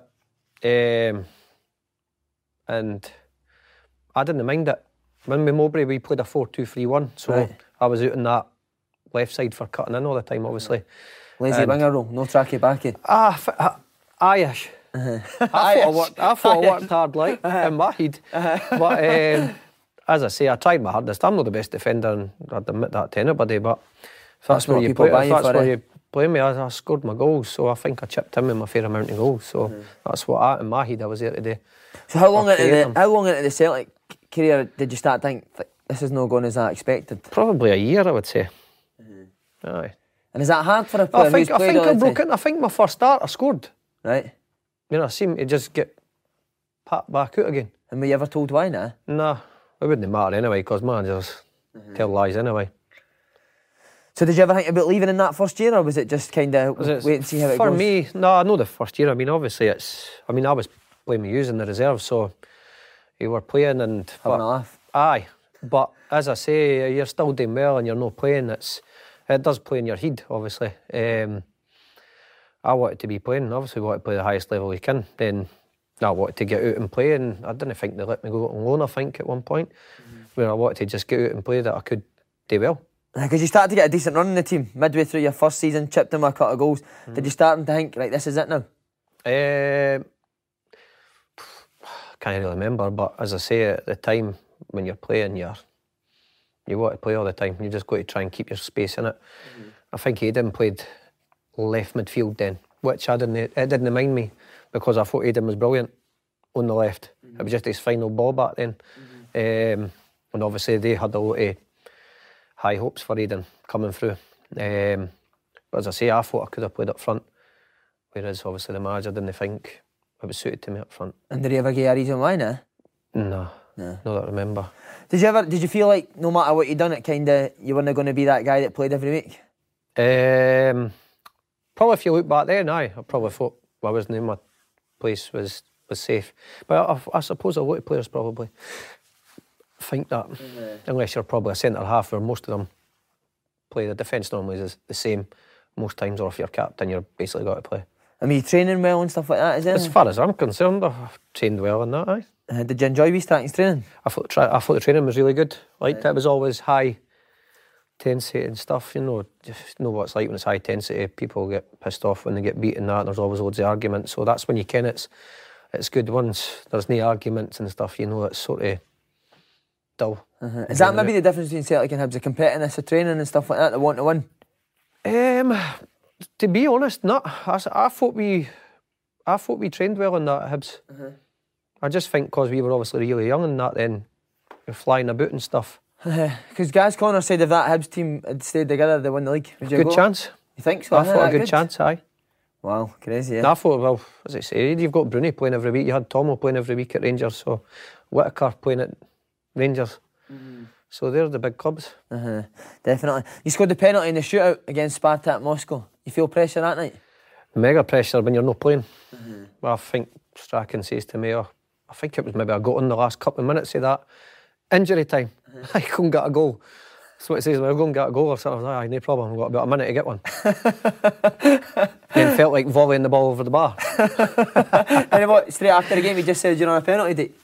um, and I didn't mind it. When we Mowbray, we played a 4-2-3-1, so Right. I was out on that left side for cutting in all the time, obviously. Lazy And- winger role, no tracky backy. Ah, f- ah, aye-ish. I thought I worked, I thought I worked hard, like, in my head. But um, as I say, I tried my hardest. I'm not the best defender, and I'd admit that to anybody, but if that's, That's where you play, if that's where eh? you play me, I, I scored my goals, so I think I chipped in with my fair amount of goals. So that's what I, in my head I was there today. So how long into the them. how long into the Celtic career did you start thinking this is not going as I expected? Probably a year, I would say. Aye. And is that hard for a player I think, I think I broke in. I think my first start, I scored. Right. You know, I seemed to just get pat back out again. And were you ever told why now? Nah, it wouldn't matter anyway because managers tell lies anyway. So did you ever think about leaving in that first year, or was it just kind of Was it- wait and see how it For goes? For me, no, I know the first year. I mean, obviously, it's. I mean, I was playing with yous the reserve, so you were playing and Having but- a laugh. Aye, but as I say, you're still doing well and you're not playing. It's it does play in your head, obviously. Um, I wanted to be playing. Obviously, we want to play the highest level you can. Then I wanted to get out and play, and I didn't think they let me go on loan. I think at one point, mm-hmm. where I wanted to just get out and play that I could do well. Because you started to get a decent run in the team midway through your first season, chipped in with a couple of goals. Mm-hmm. Did you start to think, right, this is it now? Um, can't really remember, but as I say, at the time when you're playing, you're you want to play all the time. You just got to try and keep your space in it. Mm-hmm. I think he didn't played left midfield then, which I didn't. It didn't mind me because I thought Aiden was brilliant on the left. It was just his final ball back then, um, and obviously they had a lot of high hopes for Aiden coming through. Um, but as I say, I thought I could have played up front, whereas obviously the manager didn't think it was suited to me up front. And did he ever give you a reason why now? No, No. not that I remember. Did you ever? Did you feel like no matter what you'd done, it kind of you weren't going to be that guy that played every week? Um, probably if you look back then, aye, I probably thought I wasn't in my place was was safe. But I, I suppose a lot of players probably think that, unless you're probably a centre half, where most of them play. The defence normally is the same most times, or if you're captain, you're basically got to play. I mean, training well and stuff like that. Is it? As far as I'm concerned, I've trained well in that. Aye. Uh, did you enjoy Wee Starking's training? I thought, tra- I thought the training was really good. Liked it. It was always high intensity and stuff. You know, just know what it's like when it's high intensity. People get pissed off when they get beaten. That there's always loads of arguments. So that's when you can. It's it's good once there's no arguments and stuff. You know, it's sort of dull. Uh-huh. Is that maybe the difference between Celtic and Hibs? The competitiveness of training and stuff like that, the want to win? Um, to be honest, not. I, I thought we, I thought we trained well in that at Hibs. I just think because we were obviously really young and that, then flying about and stuff. Because Gaz Connor said if that Hibs team had stayed together, they win the league. Would you Good go? chance. You think so? I thought a That good, chance. Aye. Wow, crazy. Yeah. I thought, well, as I said, you've got Bruni playing every week. You had Tomo playing every week at Rangers. So Whittaker playing at Rangers. Mm-hmm. So they're the big clubs. Uh-huh. Definitely. You scored the penalty in the shootout against Spartak Moscow. You feel pressure that night? Mega pressure when you're not playing. Uh-huh. Well, I think Strachan says to me, oh, I think it was maybe I got in the last couple of minutes of that injury time. I couldn't get a goal. What it says. When I go and get a goal or something, I was like, aye, no problem. I've got about a minute to get one. then felt like volleying the ball over the bar. and what, straight after the game, he just said you're on a penalty date.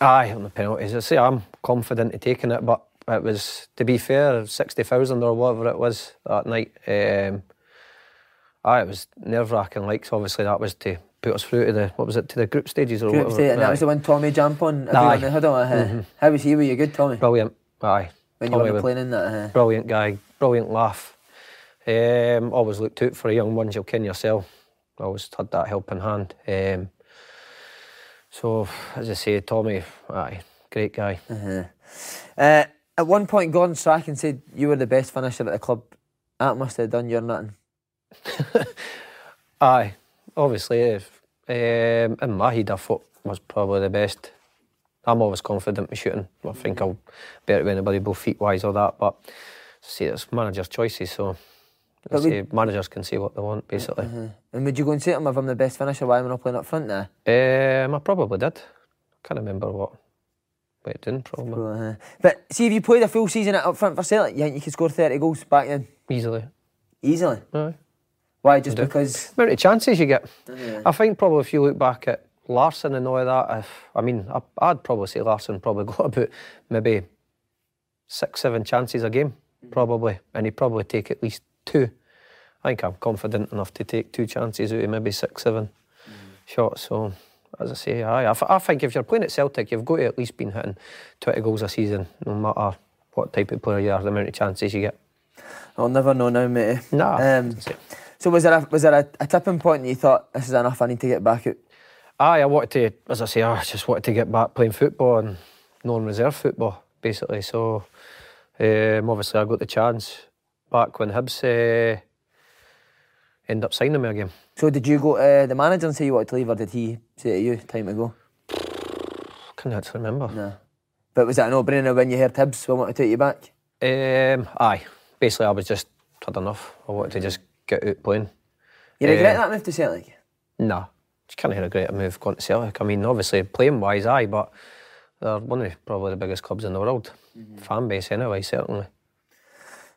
Aye, on the penalties. I say I'm confident of taking it, but it was, to be fair, 60,000 or whatever it was that night. Um, aye, it was nerve wracking. Like, so obviously, that was to put us through to the, what was it, to the group stages or Group whatever. state, and that was the one Tommy jumped on. Aye. the huddle. Uh-huh. Mhm. How was he? Were you good, Tommy? Brilliant. Aye. When Tommy you were playing in that. Uh-huh. Brilliant guy, brilliant laugh. Um, always looked out for the young ones, you'll ken yourself. Always had that helping hand. Um, so, as I say, Tommy, aye, great guy. Uh-huh. Uh, at one point, Gordon Strachan said you were the best finisher at the club. That must have done your nothing. Aye, obviously, if, um, in my head, I thought was probably the best. I'm always confident with shooting. I think I'll better than anybody, both feet wise or that. But see, it's manager's choices, so But say managers can say what they want, basically. Uh-huh. And would you go and say to him if I'm the best finisher, why am I not playing up front now? Um, I probably did. Can't remember what. What it didn't probably Uh-huh. But see, if you played a full season up front for Celtic, you think you could score 30 goals back then? easily. Easily? Aye. Why? Just because. amount of chances you get. Yeah. I think probably if you look back at Larsson and all of that, if, I mean, I, I'd probably say Larsson probably got about maybe six, seven chances a game, probably, and he'd probably take at least two. I think I'm confident enough to take two chances out of maybe six, seven shots. So, as I say, aye, I, I think if you're playing at Celtic, you've got to at least been hitting 20 goals a season, no matter what type of player you are, the amount of chances you get. I'll never know now, mate. Nah, Um, so was there a was there a, a tipping point and you thought this is enough? I need to get back out. Aye, I wanted to, as I say, I just wanted to get back playing football and non-reserve football, basically. So, um, obviously, I got the chance back when Hibs uh, ended up signing me again. So did you go to the manager and say you wanted to leave, or did he say to you time ago? can't actually remember. No. But was that a no-brainer when you heard Hibs will want to take you back? Um, aye. Basically, I was just had enough. I wanted to just get out playing. You regret Um, that move to Celtic? Nah, just can't regret a move going to Celtic. I mean, obviously playing wise, aye, but they're one of probably the biggest clubs in the world. Fan base, anyway, certainly.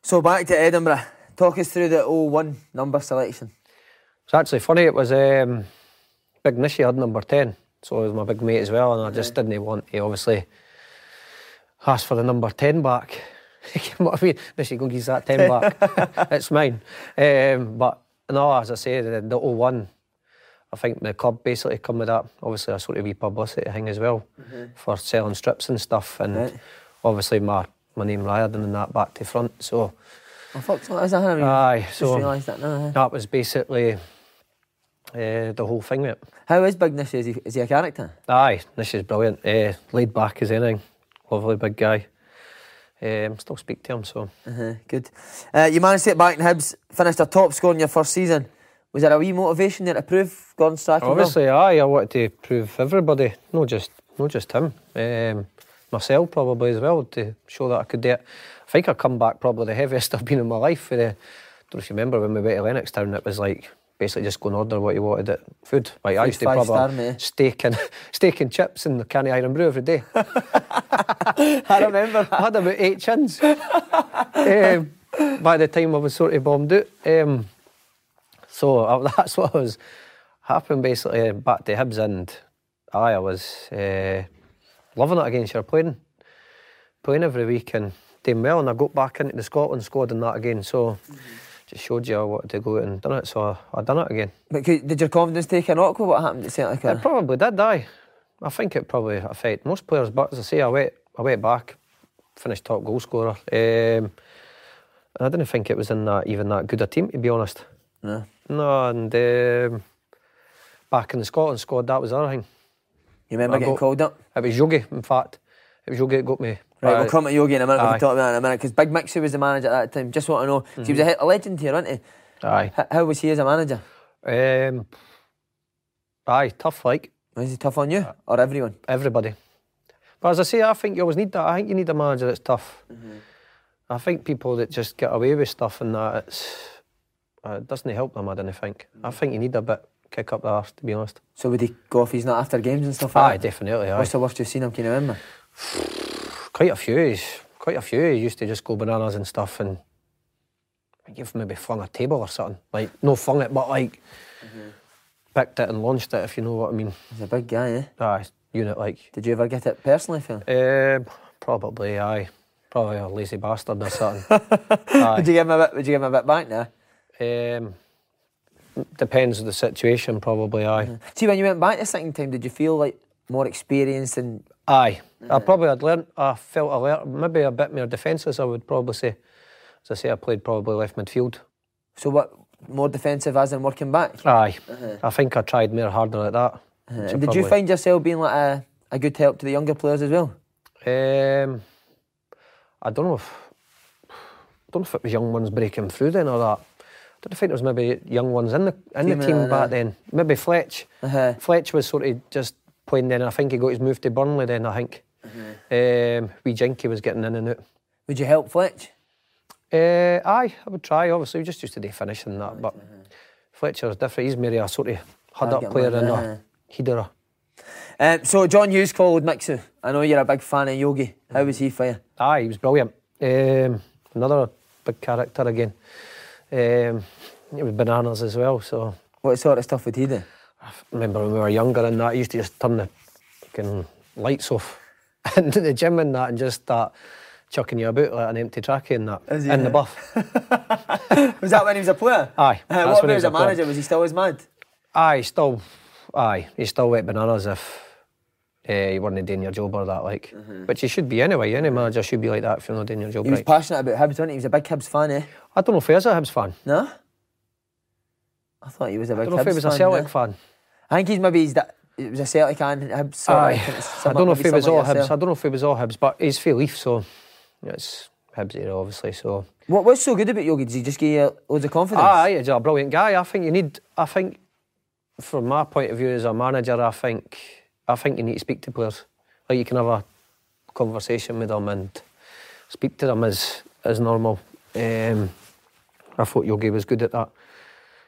So back to Edinburgh. Talk us through the 01 number selection. It's actually funny. It was um, Big Nishi had number ten, so it was my big mate as well, and I just didn't want to obviously ask for the number ten back. what I mean? Nishi, go give that ten back. it's mine. Um, but no, as I say, the, the 01, I think the club basically come with that. Obviously, a sort of wee publicity thing as well for selling strips and stuff, and Right. obviously my my name Riordan and that back to front. So. I thought so. Is that how I Aye, just so realised that now. huh? that was basically uh, the whole thing. Mate. How is Big Nish? Is he, is he a character? Aye, this is brilliant. Uh, laid back as anything. Lovely big guy. Um, still speak to him, so Uh-huh, good. Uh, you managed to get back in Hibs, finished a top score in your first season. Was there a wee motivation there to prove Gordon Strachan? obviously, aye, I wanted to prove everybody, not just not just him, um, myself probably as well, to show that I could do it. I think I come back probably the heaviest I've been in my life. For the, I don't know if you remember when we went to Lennoxtown, it was like basically just go and order what you wanted at food. Like I used to probably steak and steak and chips and the canny Irn-Bru every day. I remember. I had about eight chins um, by the time I was sort of bombed out. Um, so that's what was happened basically back to Hibs and aye, I was uh, loving it against your playing, playing every week and doing well. And I got back into the Scotland squad and that again. So just showed you I wanted to go out and done it. So I, I done it again. But could, did your confidence take a knock with what happened at Celtic? It probably did, aye. I think it probably affected most players, but as I say, I went, I went back, finished top goal scorer. Um, and I didn't think it was in that even that good a team, to be honest. No. No, and um, back in the Scotland squad, that was the other thing. You remember I getting got- called up? It was Yogi, in fact. It was Yogi that got me. Right, we'll come to Yogi in a minute. We'll talk about that in a minute. Because Big Mixu was the manager at that time. Just want to know. 'cause He was a, a legend here, wasn't he? Aye. H- how was he as a manager? Um, aye, tough like. Was he tough on you or everyone? everybody. But as I say, I think you always need that. I think you need a manager that's tough. I think people that just get away with stuff and that it's uh, it doesn't help them. I don't think. I think you need a bit kick up the arse, to be honest. So would he go off he's not after games and stuff Aye, like definitely. Aye. What's the worst you've seen him? Can you remember? Quite a few. Quite a few. He used to just go bananas and stuff, and you've maybe flung a table or something. Like no flung it, but like picked it and launched it. If you know what I mean. He's a big guy, eh? Aye, unit like. Did you ever get it personally, Phil? Um, probably. Aye. Probably a lazy bastard or something. Would you give him a bit? Would you give him a bit back now? Um, depends on the situation, probably. Aye, See, when you went back the second time, did you feel like more experienced and aye. I probably had learnt. I felt alert. Maybe a bit more defensive. I would probably say. As I say, I played probably left midfield. so what? More defensive as in working back. Aye, I think I tried more harder at that. Uh, and did you find yourself being like a, a good help to the younger players as well? Um, I don't know if. I don't know if it was young ones breaking through then or that. I don't think there was maybe young ones in the in Team, the team back then. Maybe Fletch. Uh-huh. Fletch was sort of just playing then. I think he got his move to Burnley then. I think. Um, wee Jinky was getting in and out. Would you help Fletch? Uh, aye, I would try. Obviously, we just used to do finishing that, but Fletcher's different. He's maybe a sort of hard up player and uh-huh. a header. Um, so John Hughes followed Mixu. I know you're a big fan of Yogi. How was he for you? Aye, he was brilliant. Um, another big character again. Um, he was bananas as well. So What sort of stuff would he do? I remember when we were younger and that, I used to just turn the fucking lights off into the gym and that and just start chucking you about like an empty trackie and that Is he, in the buff. Was that when he was a player? Aye. Uh, what when about he as a player. manager? Was he still as mad? Aye, still, aye, he still wet bananas if uh, you weren't doing your job or that, like. Which you should be anyway. Any manager should be like that if you're not doing your job He was right. passionate about Hibs, wasn't he? He was a big Hibs fan, eh? I don't know if he is a Hibs fan. No? I thought he was a I big don't know if he was a Celtic eh? fan. I think he's maybe he's that. It was a Celtic and Hibs. Aye. I don't know if he was all Hibs. I don't know if he was all Hibs, but he's for Leaf, so it's Hibs here, obviously. So What, what's so good about Yogi? Did he just give you loads of confidence? aye, he's a brilliant guy. I think you need. I think, from my point of view as a manager, I think I think you need to speak to players. like you can have a conversation with them and speak to them as as normal. Um, I thought Yogi was good at that.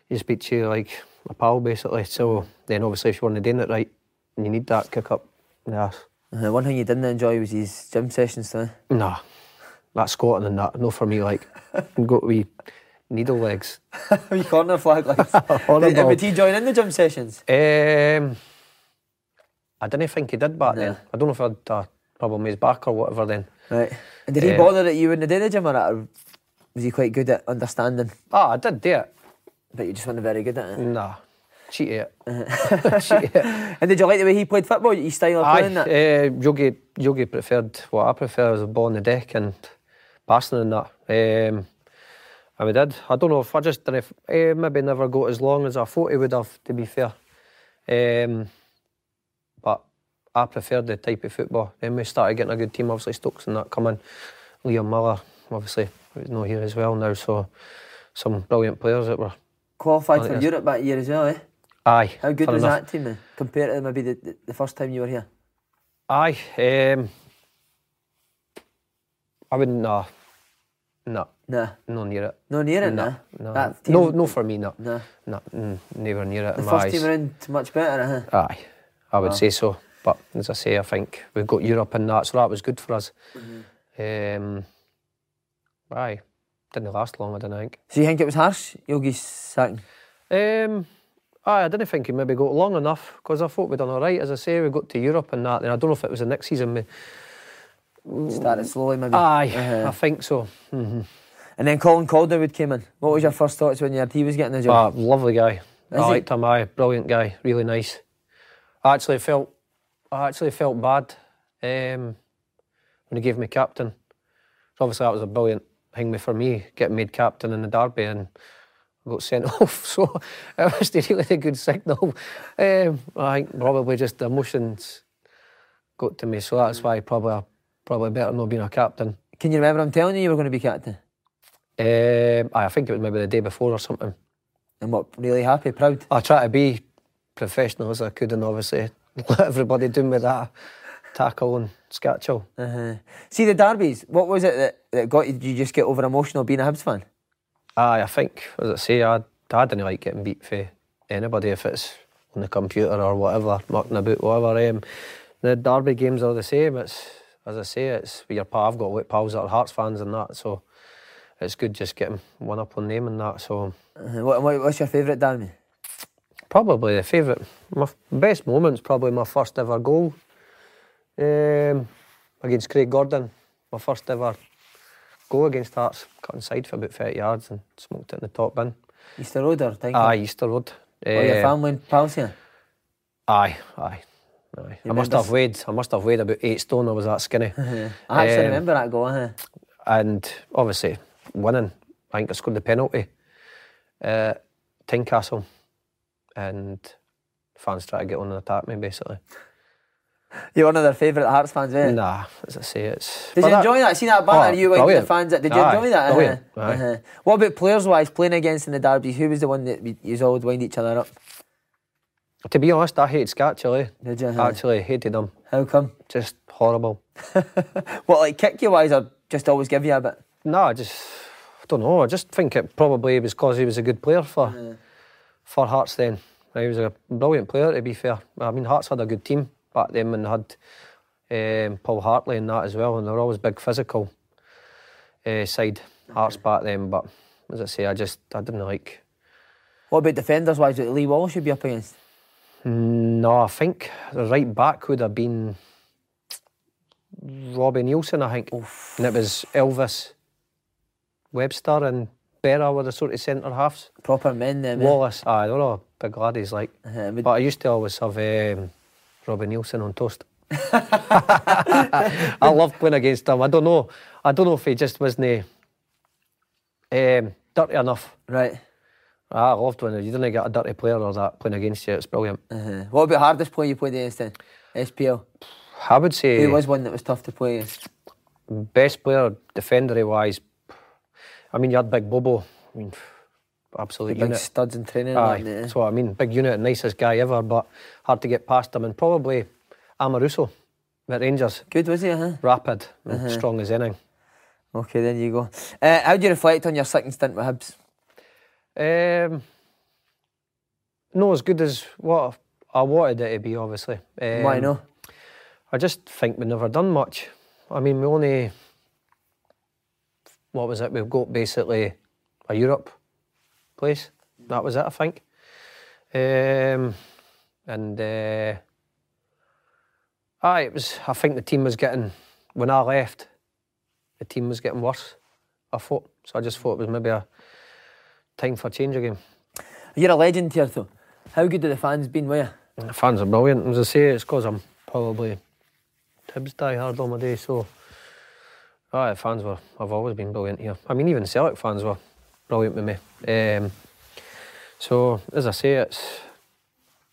You speak to you like a pal basically. So then obviously if you weren't doing it right, you need that kick up the ass. Uh, one thing you didn't enjoy was his gym sessions, though. Nah, that squatting and that, no for me. Like, got wee needle legs. Wee corner flag legs. Did, would he join in the gym sessions? Um, I didn't think he did back No. then. I don't know if I had a problem with his back or whatever then. Right. And did he Um, bother that you wouldn't do the gym or that? Or was he quite good at understanding? Ah, I did do it. But you just weren't very good at it. Nah, Cheat it. And did you like the way he played football? His style of playing that? uh, Yogi, Yogi preferred what I prefer was a ball on the deck and passing and that. Um, and we did. I don't know if I just didn't, uh, maybe never got as long as I thought he would have, to be fair. Um, but I preferred the type of football. Then we started getting a good team, obviously Stokes and that coming. Liam Miller, obviously, who's not here as well now, so some brilliant players that were. Qualified I for Europe that year as well, eh? Aye. How good was enough. that team then, compared to maybe the, the, first time you were here? Aye. Um, I wouldn't. Nah. No. Nah. No near it. No near it, nah? No. Team- no. No for me. No. Nah. No. Mm, never near it. The in first eyes. team around much better, huh? Aye. I would Ah. say so. But as I say, I think we've got Europe and that, so that was good for us. Mm-hmm. Um, aye. Didn't last long, I don't think. So you think it was harsh, Yogi's sacking? Um, aye, I didn't think he maybe got long enough because I thought we'd done all right. As I say, we got to Europe and that. Then I don't know if it was the next season. We, Started slowly, maybe. Aye, Uh-huh. I think so. hmm And then Colin Calderwood came in. What was your first thoughts when you heard he was getting the job? Ah, lovely guy. Is I he? him. Aye, brilliant guy. Really nice. I actually felt, I actually felt bad um, when he gave me captain. So obviously that was a brilliant thing for me, getting made captain in the derby, and got sent off. So it was really a good signal. Um, I think probably just the emotions got to me, so that's why probably probably better not being a captain. Can you remember him telling you you were going to be captain? Um, I think it was maybe the day before or something. And what, really happy, proud? I try to be professional as I could and obviously let everybody do me that tackle and Skácel. Uh-huh. See the derbies, what was it that, that got you? Did you just get over emotional being a Hibs fan? Aye, I think, as I say, I, I didn't like getting beat for anybody if it's on the computer or whatever, mucking about, whatever. Um, the derby games are the same. It's as I say, it's with your pal. I've got like pals that are Hearts fans and that, so it's good just getting one up on them and that. So Uh-huh. What, what, what's your favourite derby? probably the favourite, my best moment's probably my first ever goal um, against Craig Gordon. My first ever goal against Hearts, cut inside for about 30 yards and smoked it in the top bin. Easter Road or Tynecastle? Aye, Easter Road. Or your Eh, family pals here? Aye, aye. aye. I must have weighed. I must have weighed about eight stone. I was that skinny. I actually Um, remember that goal, huh? And obviously winning. I think I scored the penalty. Uh, Tynecastle, and fans try to get on and attack me basically. You're one of their favourite Hearts fans, eh? Nah, as I say, it's. Did you that- enjoy that? See that banner? Oh, you to the fans. Did you Aye, enjoy that? brilliant, Uh-huh. Uh-huh. What about players wise playing against in the derbies? Who was the one that you always wind each other up? To be honest, I hated Skácel. Eh? Did you? I actually hated them. How come? Just horrible. What, like kick you wise, or just always give you a bit? No, I just I don't know. I just think it probably was because he was a good player for for Hearts. Then he was a brilliant player. To be fair, I mean Hearts had a good team back then and had um, Paul Hartley and that as well, and they were always big physical uh, side Hearts back then. But as I say, I just I didn't like. What about defenders wise? That Lee Wallace should be up against. No, I think the right back would have been Robbie Neilson, I think. And it was Elvis Webster and Berra were the sort of centre halves. Proper men, then. eh? Wallace, aye, they were all big laddies like. Uh-huh, but- But I used to always have um, Robbie Neilson on toast. I love playing against him. I don't know. I don't know if he just wasn't um, dirty enough. Right. I loved when you didn't get a dirty player or that playing against you. It's brilliant. Uh-huh. What about the hardest player you played against then? SPL. I would say Who was one that was tough to play against? best player defendery wise. I mean, you had Big Bobo. I mean, absolute Big unit. studs in training. Aye, that's what I mean. Big unit, nicest guy ever, but hard to get past him. And probably Amoruso. at Rangers. Good, was he? Uh-huh. Rapid, and Uh-huh. strong as anything. Okay, there you go. Uh, how do you reflect on your second stint with Hibs? Um, no, as good as what I wanted it to be, obviously. Um, Why no? I just think we've never done much. I mean, we only, what was it? We've got basically a Europe place. That was it, I think. Um, and uh, aye, it was. I think the team was getting when I left. The team was getting worse. I thought so. I just thought it was maybe a time for change again. You're a legend here, though. How good have the fans been with you? The fans are brilliant. As I say, it's because I'm probably Tibbs die hard all my day. So, aye, the fans were. I've always been brilliant here. I mean, even Celtic fans were brilliant with me. Um, so, as I say, it's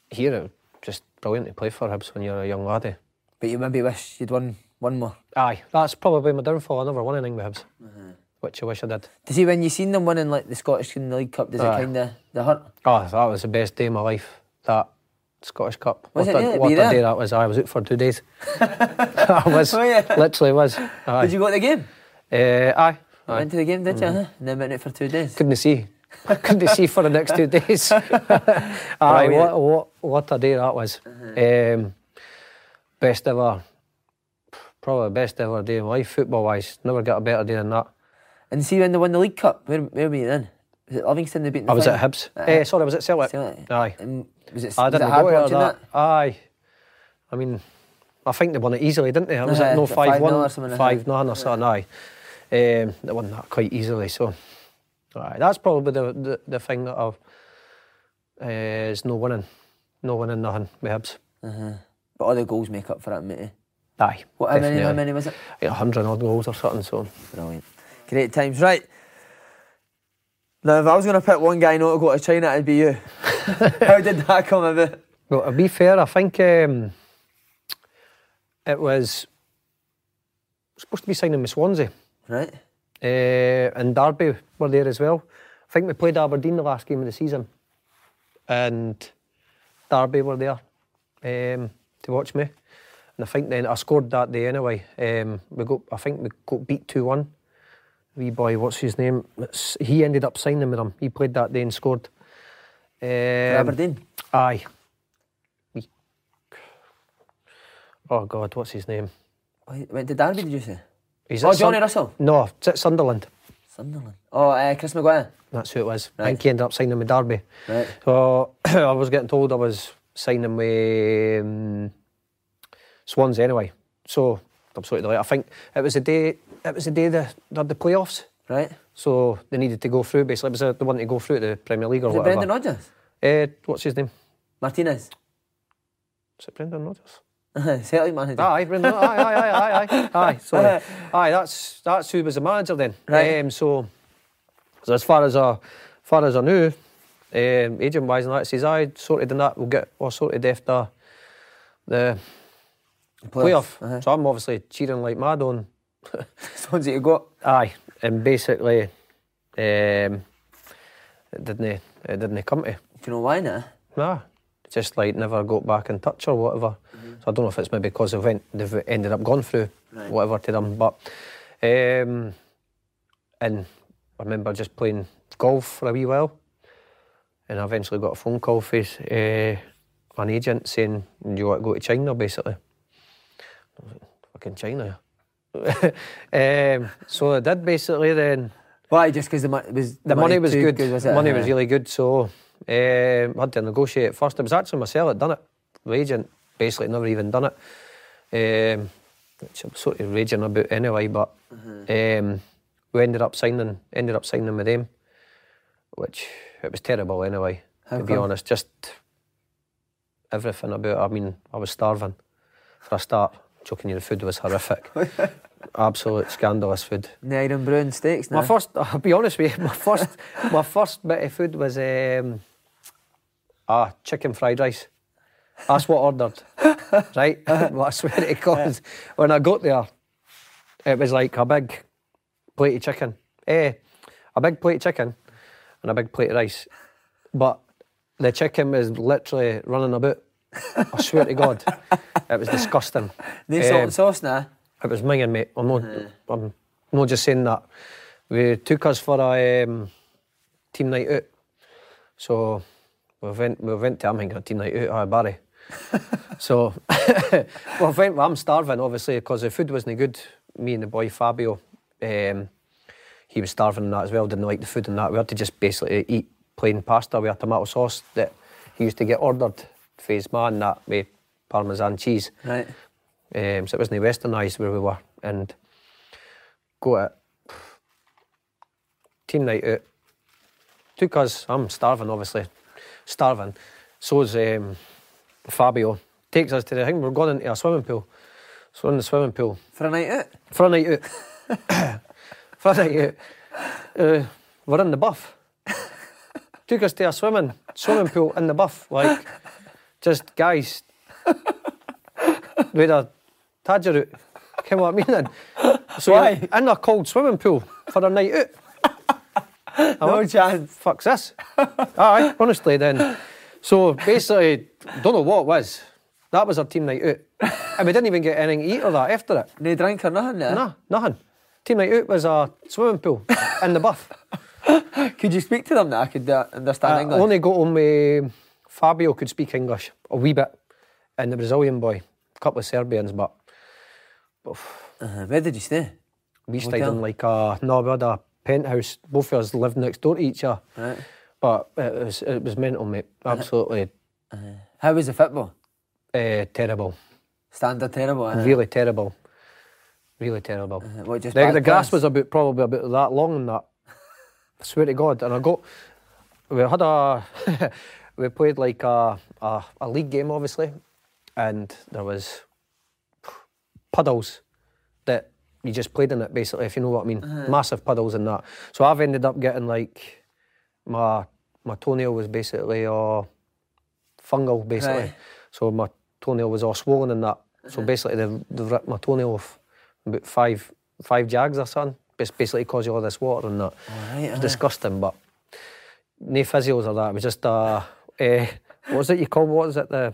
here. Just brilliant to play for Hibs when you're a young laddie. But you maybe wish you'd won one more. Aye, that's probably my downfall. I never won anything with Hibs, which I wish I did. To see when you seen them winning like the Scottish and the League Cup, does it kind of the hurt? Oh, that was the best day of my life. That Scottish Cup. Was what it? a, Yeah, what a day that was. I was out for two days. I was. Were you? Literally was. Aye. Did you go to the game? Uh, aye. You Went to the game, did you? huh? And then went out for two days. Couldn't see. Couldn't see for the next two days. Aye, what, what, what a day that was. Um, best ever, probably best ever day of my life, football wise. Never got a better day than that. And see when they won the League Cup, where, where were you then? Was it Livingston they beat? in the I was at final? Hibs. Uh, Eh, sorry, I was at Celtic. Celtic. Aye. And was it, I was didn't it go to that. that? Aye. I mean, I think they won it easily, didn't they? It no was it 5-0 5 1 or something, 5 0 or something? Aye. Um, they won that quite easily. So, aye, that's probably the, the, the thing that I've. Uh, is no winning. No winning nothing with Hibs. Uh-huh. But all the goals make up for it, mate. Aye. What, how many, how many was it? Yeah, 100 odd goals or something. So, Brilliant. Great times. Right. Now, if I was going to pick one guy not to go to China, it'd be you. How did that come about? well, to be fair, I think um, it was supposed to be signing with Swansea. Right. Uh, and Derby were there as well. I think we played Aberdeen the last game of the season, and Derby were there um, to watch me. And I think then I scored that day anyway. Um, we got, I think we got beat two one. Wee boy, what's his name? It's, he ended up signing with them. He played that day and scored. Um, Aberdeen? Aye. Oh God, what's his name? Went to Derby, did you say? He's Oh, at Sun- Johnny Russell? No, it's at Sunderland. Sunderland. Oh, uh, Chris Maguire. That's who it was. I think he ended up signing with Derby. Right. So I was getting told I was signing with um, Swans anyway. So I'm sorry, I think it was the day. It was the day they they had the playoffs. Right. So they needed to go through. Basically, it was the one to go through the Premier League or Was it whatever. Brendan Rodgers? Uh, what's his name? Martinez. Is it Brendan Rodgers? Celtic manager. Aye. Aye, aye, aye, aye, aye. Sorry. Aye, that's that's who was the manager then. Right. Um, so, so as far as I, far as I knew, um, agent wise and that says I sorted in that we'll get or sorted after the playoff. Uh-huh. So I'm obviously cheering like mad on. Swansea you got. Aye, and basically, um, it didn't it didn't come to. Do you know why now? Nah, just like never got back in touch or whatever. So I don't know if it's maybe because they've, went, they've ended up going through Right. whatever to them. But um, and I remember just playing golf for a wee while, and I eventually got a phone call from uh, an agent saying, "Do you want to go to China?" Basically, I was like, fucking China. um, so I did basically then. Why? Just because the, mo- was The money was too good. was the money Uh-huh. was really good. So um, I had to negotiate at first. It was actually myself that done it. The agent basically never even done it. Um, which I'm sort of raging about anyway. But um, we ended up signing. Ended up signing with them, which it was terrible anyway. How to be honest, just everything about. it. I mean, I was starving for a start. Joking, you, the food was horrific. Absolute scandalous food. Nair and Brown steaks now. My first, I'll be honest with you, my first, my first bit of food was um, ah chicken fried rice. That's what ordered, right? Well, I swear to God, when I got there, it was like a big plate of chicken. Eh, a big plate of chicken and a big plate of rice. But the chicken was literally running about I swear to God, it was disgusting. No salt Um, and sauce now. It was minging, mate. I'm not, I'm not just saying that. We took us for a um, team night out. So we went, we went to, team night out, aye, Barry. so we went, well, I'm starving, obviously, because the food wasn't good. Me and the boy Fabio, um, he was starving and that as well, didn't like the food and that. We had to just basically eat plain pasta with a tomato sauce that he used to get ordered for his man, that with Parmesan cheese. Right. Um, so it wasn't westernised where we were. And go at team night out. Took us, I'm starving obviously, starving. So's um, Fabio. Takes us to the thing, we're going into a swimming pool. So we're in the swimming pool. For a night out? For a night out. For a night out. Uh, we're in the buff. Took us to a swimming swimming pool in the buff, like just guys with a tadger out. Come what I mean? then? So Why? in a cold swimming pool for a night out. No chance. Fuck's this? Aye, honestly then. So basically, don't know what it was. That was our team night out. And we didn't even get anything to eat or that after it. No drink or nothing there? Nah, nothing. Team night out was a swimming pool in the buff. Could you speak to them that I could uh, understand I English? only got home with Fabio could speak English a wee bit, and the Brazilian boy, a couple of Serbians, but Uh, where did you stay? we stayed in like a no, we had a penthouse. Both of us lived next door to each other, Right. but it was it was mental, mate. Absolutely How was the football? uh, terrible, Standard terrible. Uh, really terrible, really terrible. what, just The, the grass was about probably about that long and that. I swear to God. And I got we had a we played like a, a a league game obviously, and there was puddles that you just played in it basically, if you know what I mean. Massive puddles and that. So I've ended up getting like my my toenail was basically uh fungal basically. Right. So my toenail was all swollen and that. So basically they've, they've ripped my toenail off about five five jags or something. Bas- Basically because of all this water and that. Alright, It's aye. disgusting, but no physios or that. It was just uh, what was it you call what is it the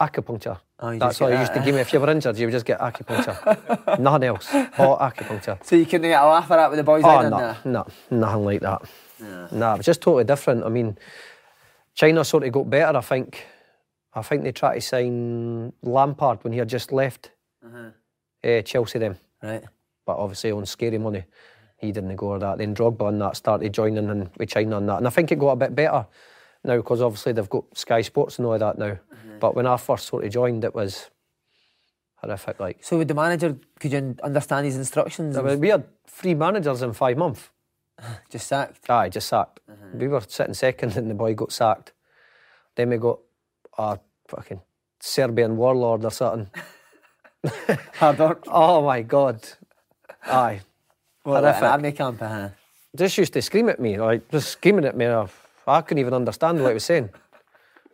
acupuncture. Oh, you That's all you used to give me. If you were injured, you would just get acupuncture. Nothing else. Hot acupuncture. So you couldn't get a laugh at that with the boys Oh, no, no, nothing like that. Nah, it was just totally different. I mean, China sort of got better, I think. I think they tried to sign Lampard when he had just left uh-huh. eh, Chelsea then. Right. But obviously on scary money, he didn't go with that. Then Drogba and that started joining in with China and that. And I think it got a bit better now because obviously they've got Sky Sports and all that now. Mm-hmm. But when I first sort of joined, it was horrific. Like So with the manager, could you understand his instructions? I mean, we had three managers in five months. Just sacked. Aye, just sacked. Mm-hmm. We were sitting second and the boy got sacked. Then we got a fucking Serbian warlord or something. Oh my God. Aye. What, Horrific. army camp, uh-huh. Just used to scream at me, like just screaming at me. I, I couldn't even understand what he was saying.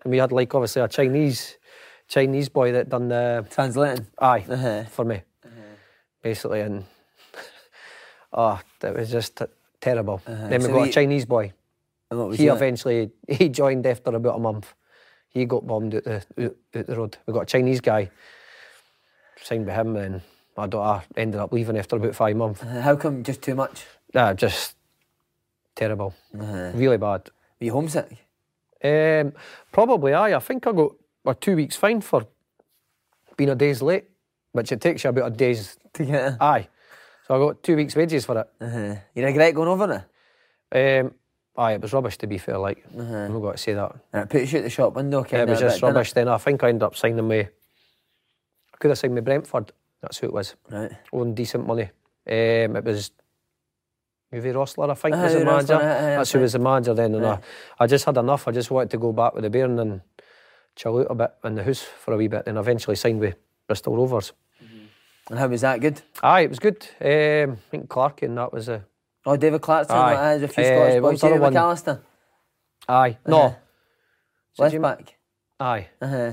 And we had like obviously a Chinese Chinese boy that done the Translating. aye Uh-huh. for me. Basically and oh, that was just t- terrible. Then we So got we- a Chinese boy. And what was he he eventually he joined after about a month. He got bombed at the out, the road. We got a Chinese guy signed with him, and my daughter ended up leaving after about five months. Uh, How come just too much? Nah, just terrible, Uh-huh. really bad. Were you homesick? Um, probably aye. I think I got a two weeks fine for being a day's late, which it takes you about a day's To get it? aye. So I got two weeks wages for it. Uh-huh. You regret going over it? Um, aye, it was rubbish to be fair. Like Uh-huh. I've got to say that. And it puts you out the shop window, kind it was just rubbish. Then I think I ended up signing with. I could have signed with Brentford. That's who it was. Right. On decent money. Um, it was Uwe Rosler, I think, Aye, was the manager. Aye, That's who was the manager then. And. I, I just had enough. I just wanted to go back with the Bairn and chill out a bit in the house for a wee bit. Then eventually signed with Bristol Rovers. And how was that? Good? Aye, it was good. Um, I think Clark and that was a. Oh, David Clarkson, Aye. aye. there's a few Scottish boys. was other Jamie one? McAllister, Aye, no. Uh-huh. Is it left back. Aye, Uh-huh.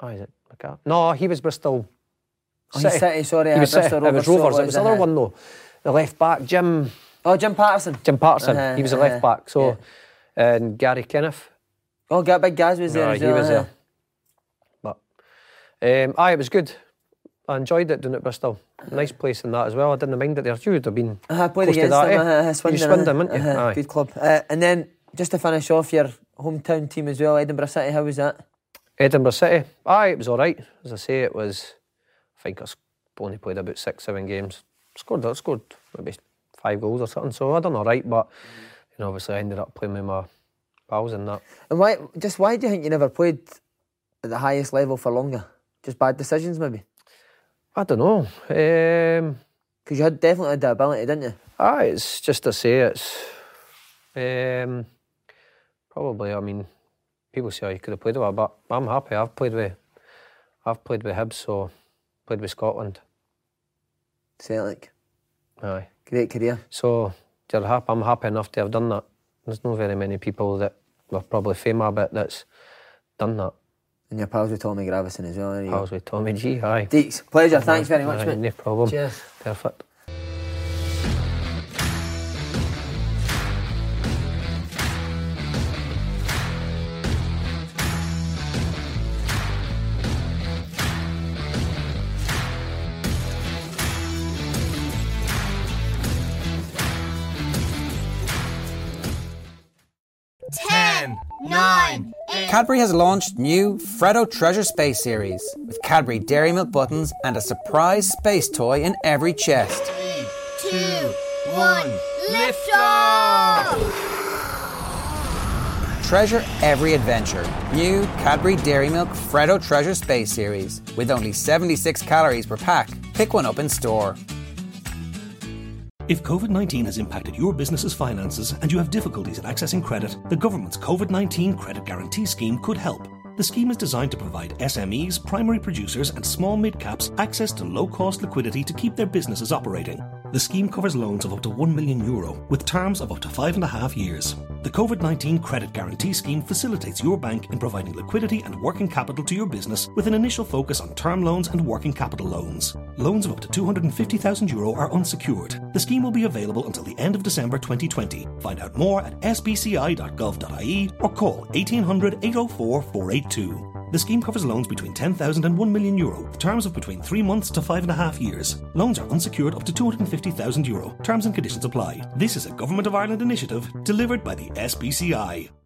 aye, is it McCall? No, he was Bristol. Oh, he's City, sorry. He was City. Bristol It was so Rovers. It was the other aye. one though. The left back, Jim. Oh, Jim Paterson. Jim Paterson. Uh-huh, he was a uh-huh, left back. So, and Garry Kenneth. Oh, Big Gaz was there as he was uh-huh. there. Um, aye, it was good. I enjoyed it doing it at Bristol. Nice place in that as well. I didn't mind it there. You would have been I played against that, them. eh? Uh, You Swindon, Swindon, uh, weren't you? uh, Aye. Good club. Uh, and then just to finish off your hometown team as well, Edinburgh City. How was that? Edinburgh City. Aye, it was all right. As I say, it was. I think I only played about six, seven games. Scored, I scored maybe five goals or something. So I done all right, but you know, obviously I ended up playing with my pals and that. And why? Just why do you think you never played at the highest level for longer? Just bad decisions, maybe. I don't know. Um, Because you had definitely had the ability, didn't you? Ah, it's just to say it's um, probably. I mean, people say oh, you could have played with, but I'm happy. I've played with, I've played with Hibs, so played with Scotland. Celtic. Aye, Great career. so you're happy. I'm happy enough to have done that. There's not very many people that were probably famous a bit that's done that. And your pals with Tommy Gravesen as well. there you. Pals with Tommy G. Aye. Deeks, pleasure. Thanks very much, Aye, mate. No problem. Cheers. Perfect. Cadbury has launched new Freddo Treasure Space Series with Cadbury Dairy Milk buttons and a surprise space toy in every chest. two, one, lift off! Treasure every adventure. New Cadbury Dairy Milk Freddo Treasure Space Series with only 76 calories per pack. Pick one up in store. If COVID 19 has impacted your business's finances and you have difficulties in accessing credit, the government's COVID 19 Credit Guarantee Scheme could help. The scheme is designed to provide SMEs, primary producers, and small mid caps access to low cost liquidity to keep their businesses operating. The scheme covers loans of up to 1 million euro with terms of up to five and a half years. The COVID 19 Credit Guarantee Scheme facilitates your bank in providing liquidity and working capital to your business with an initial focus on term loans and working capital loans. Loans of up to 250,000 euro are unsecured. The scheme will be available until the end of December 2020. Find out more at sbci.gov.ie or call 1800 804 482. The scheme covers loans between 10,000 and 1 million euro, terms of between 3 months to 5.5 years. Loans are unsecured up to 250 €50,000. Terms and conditions apply. This is a Government of Ireland initiative delivered by the SBCI.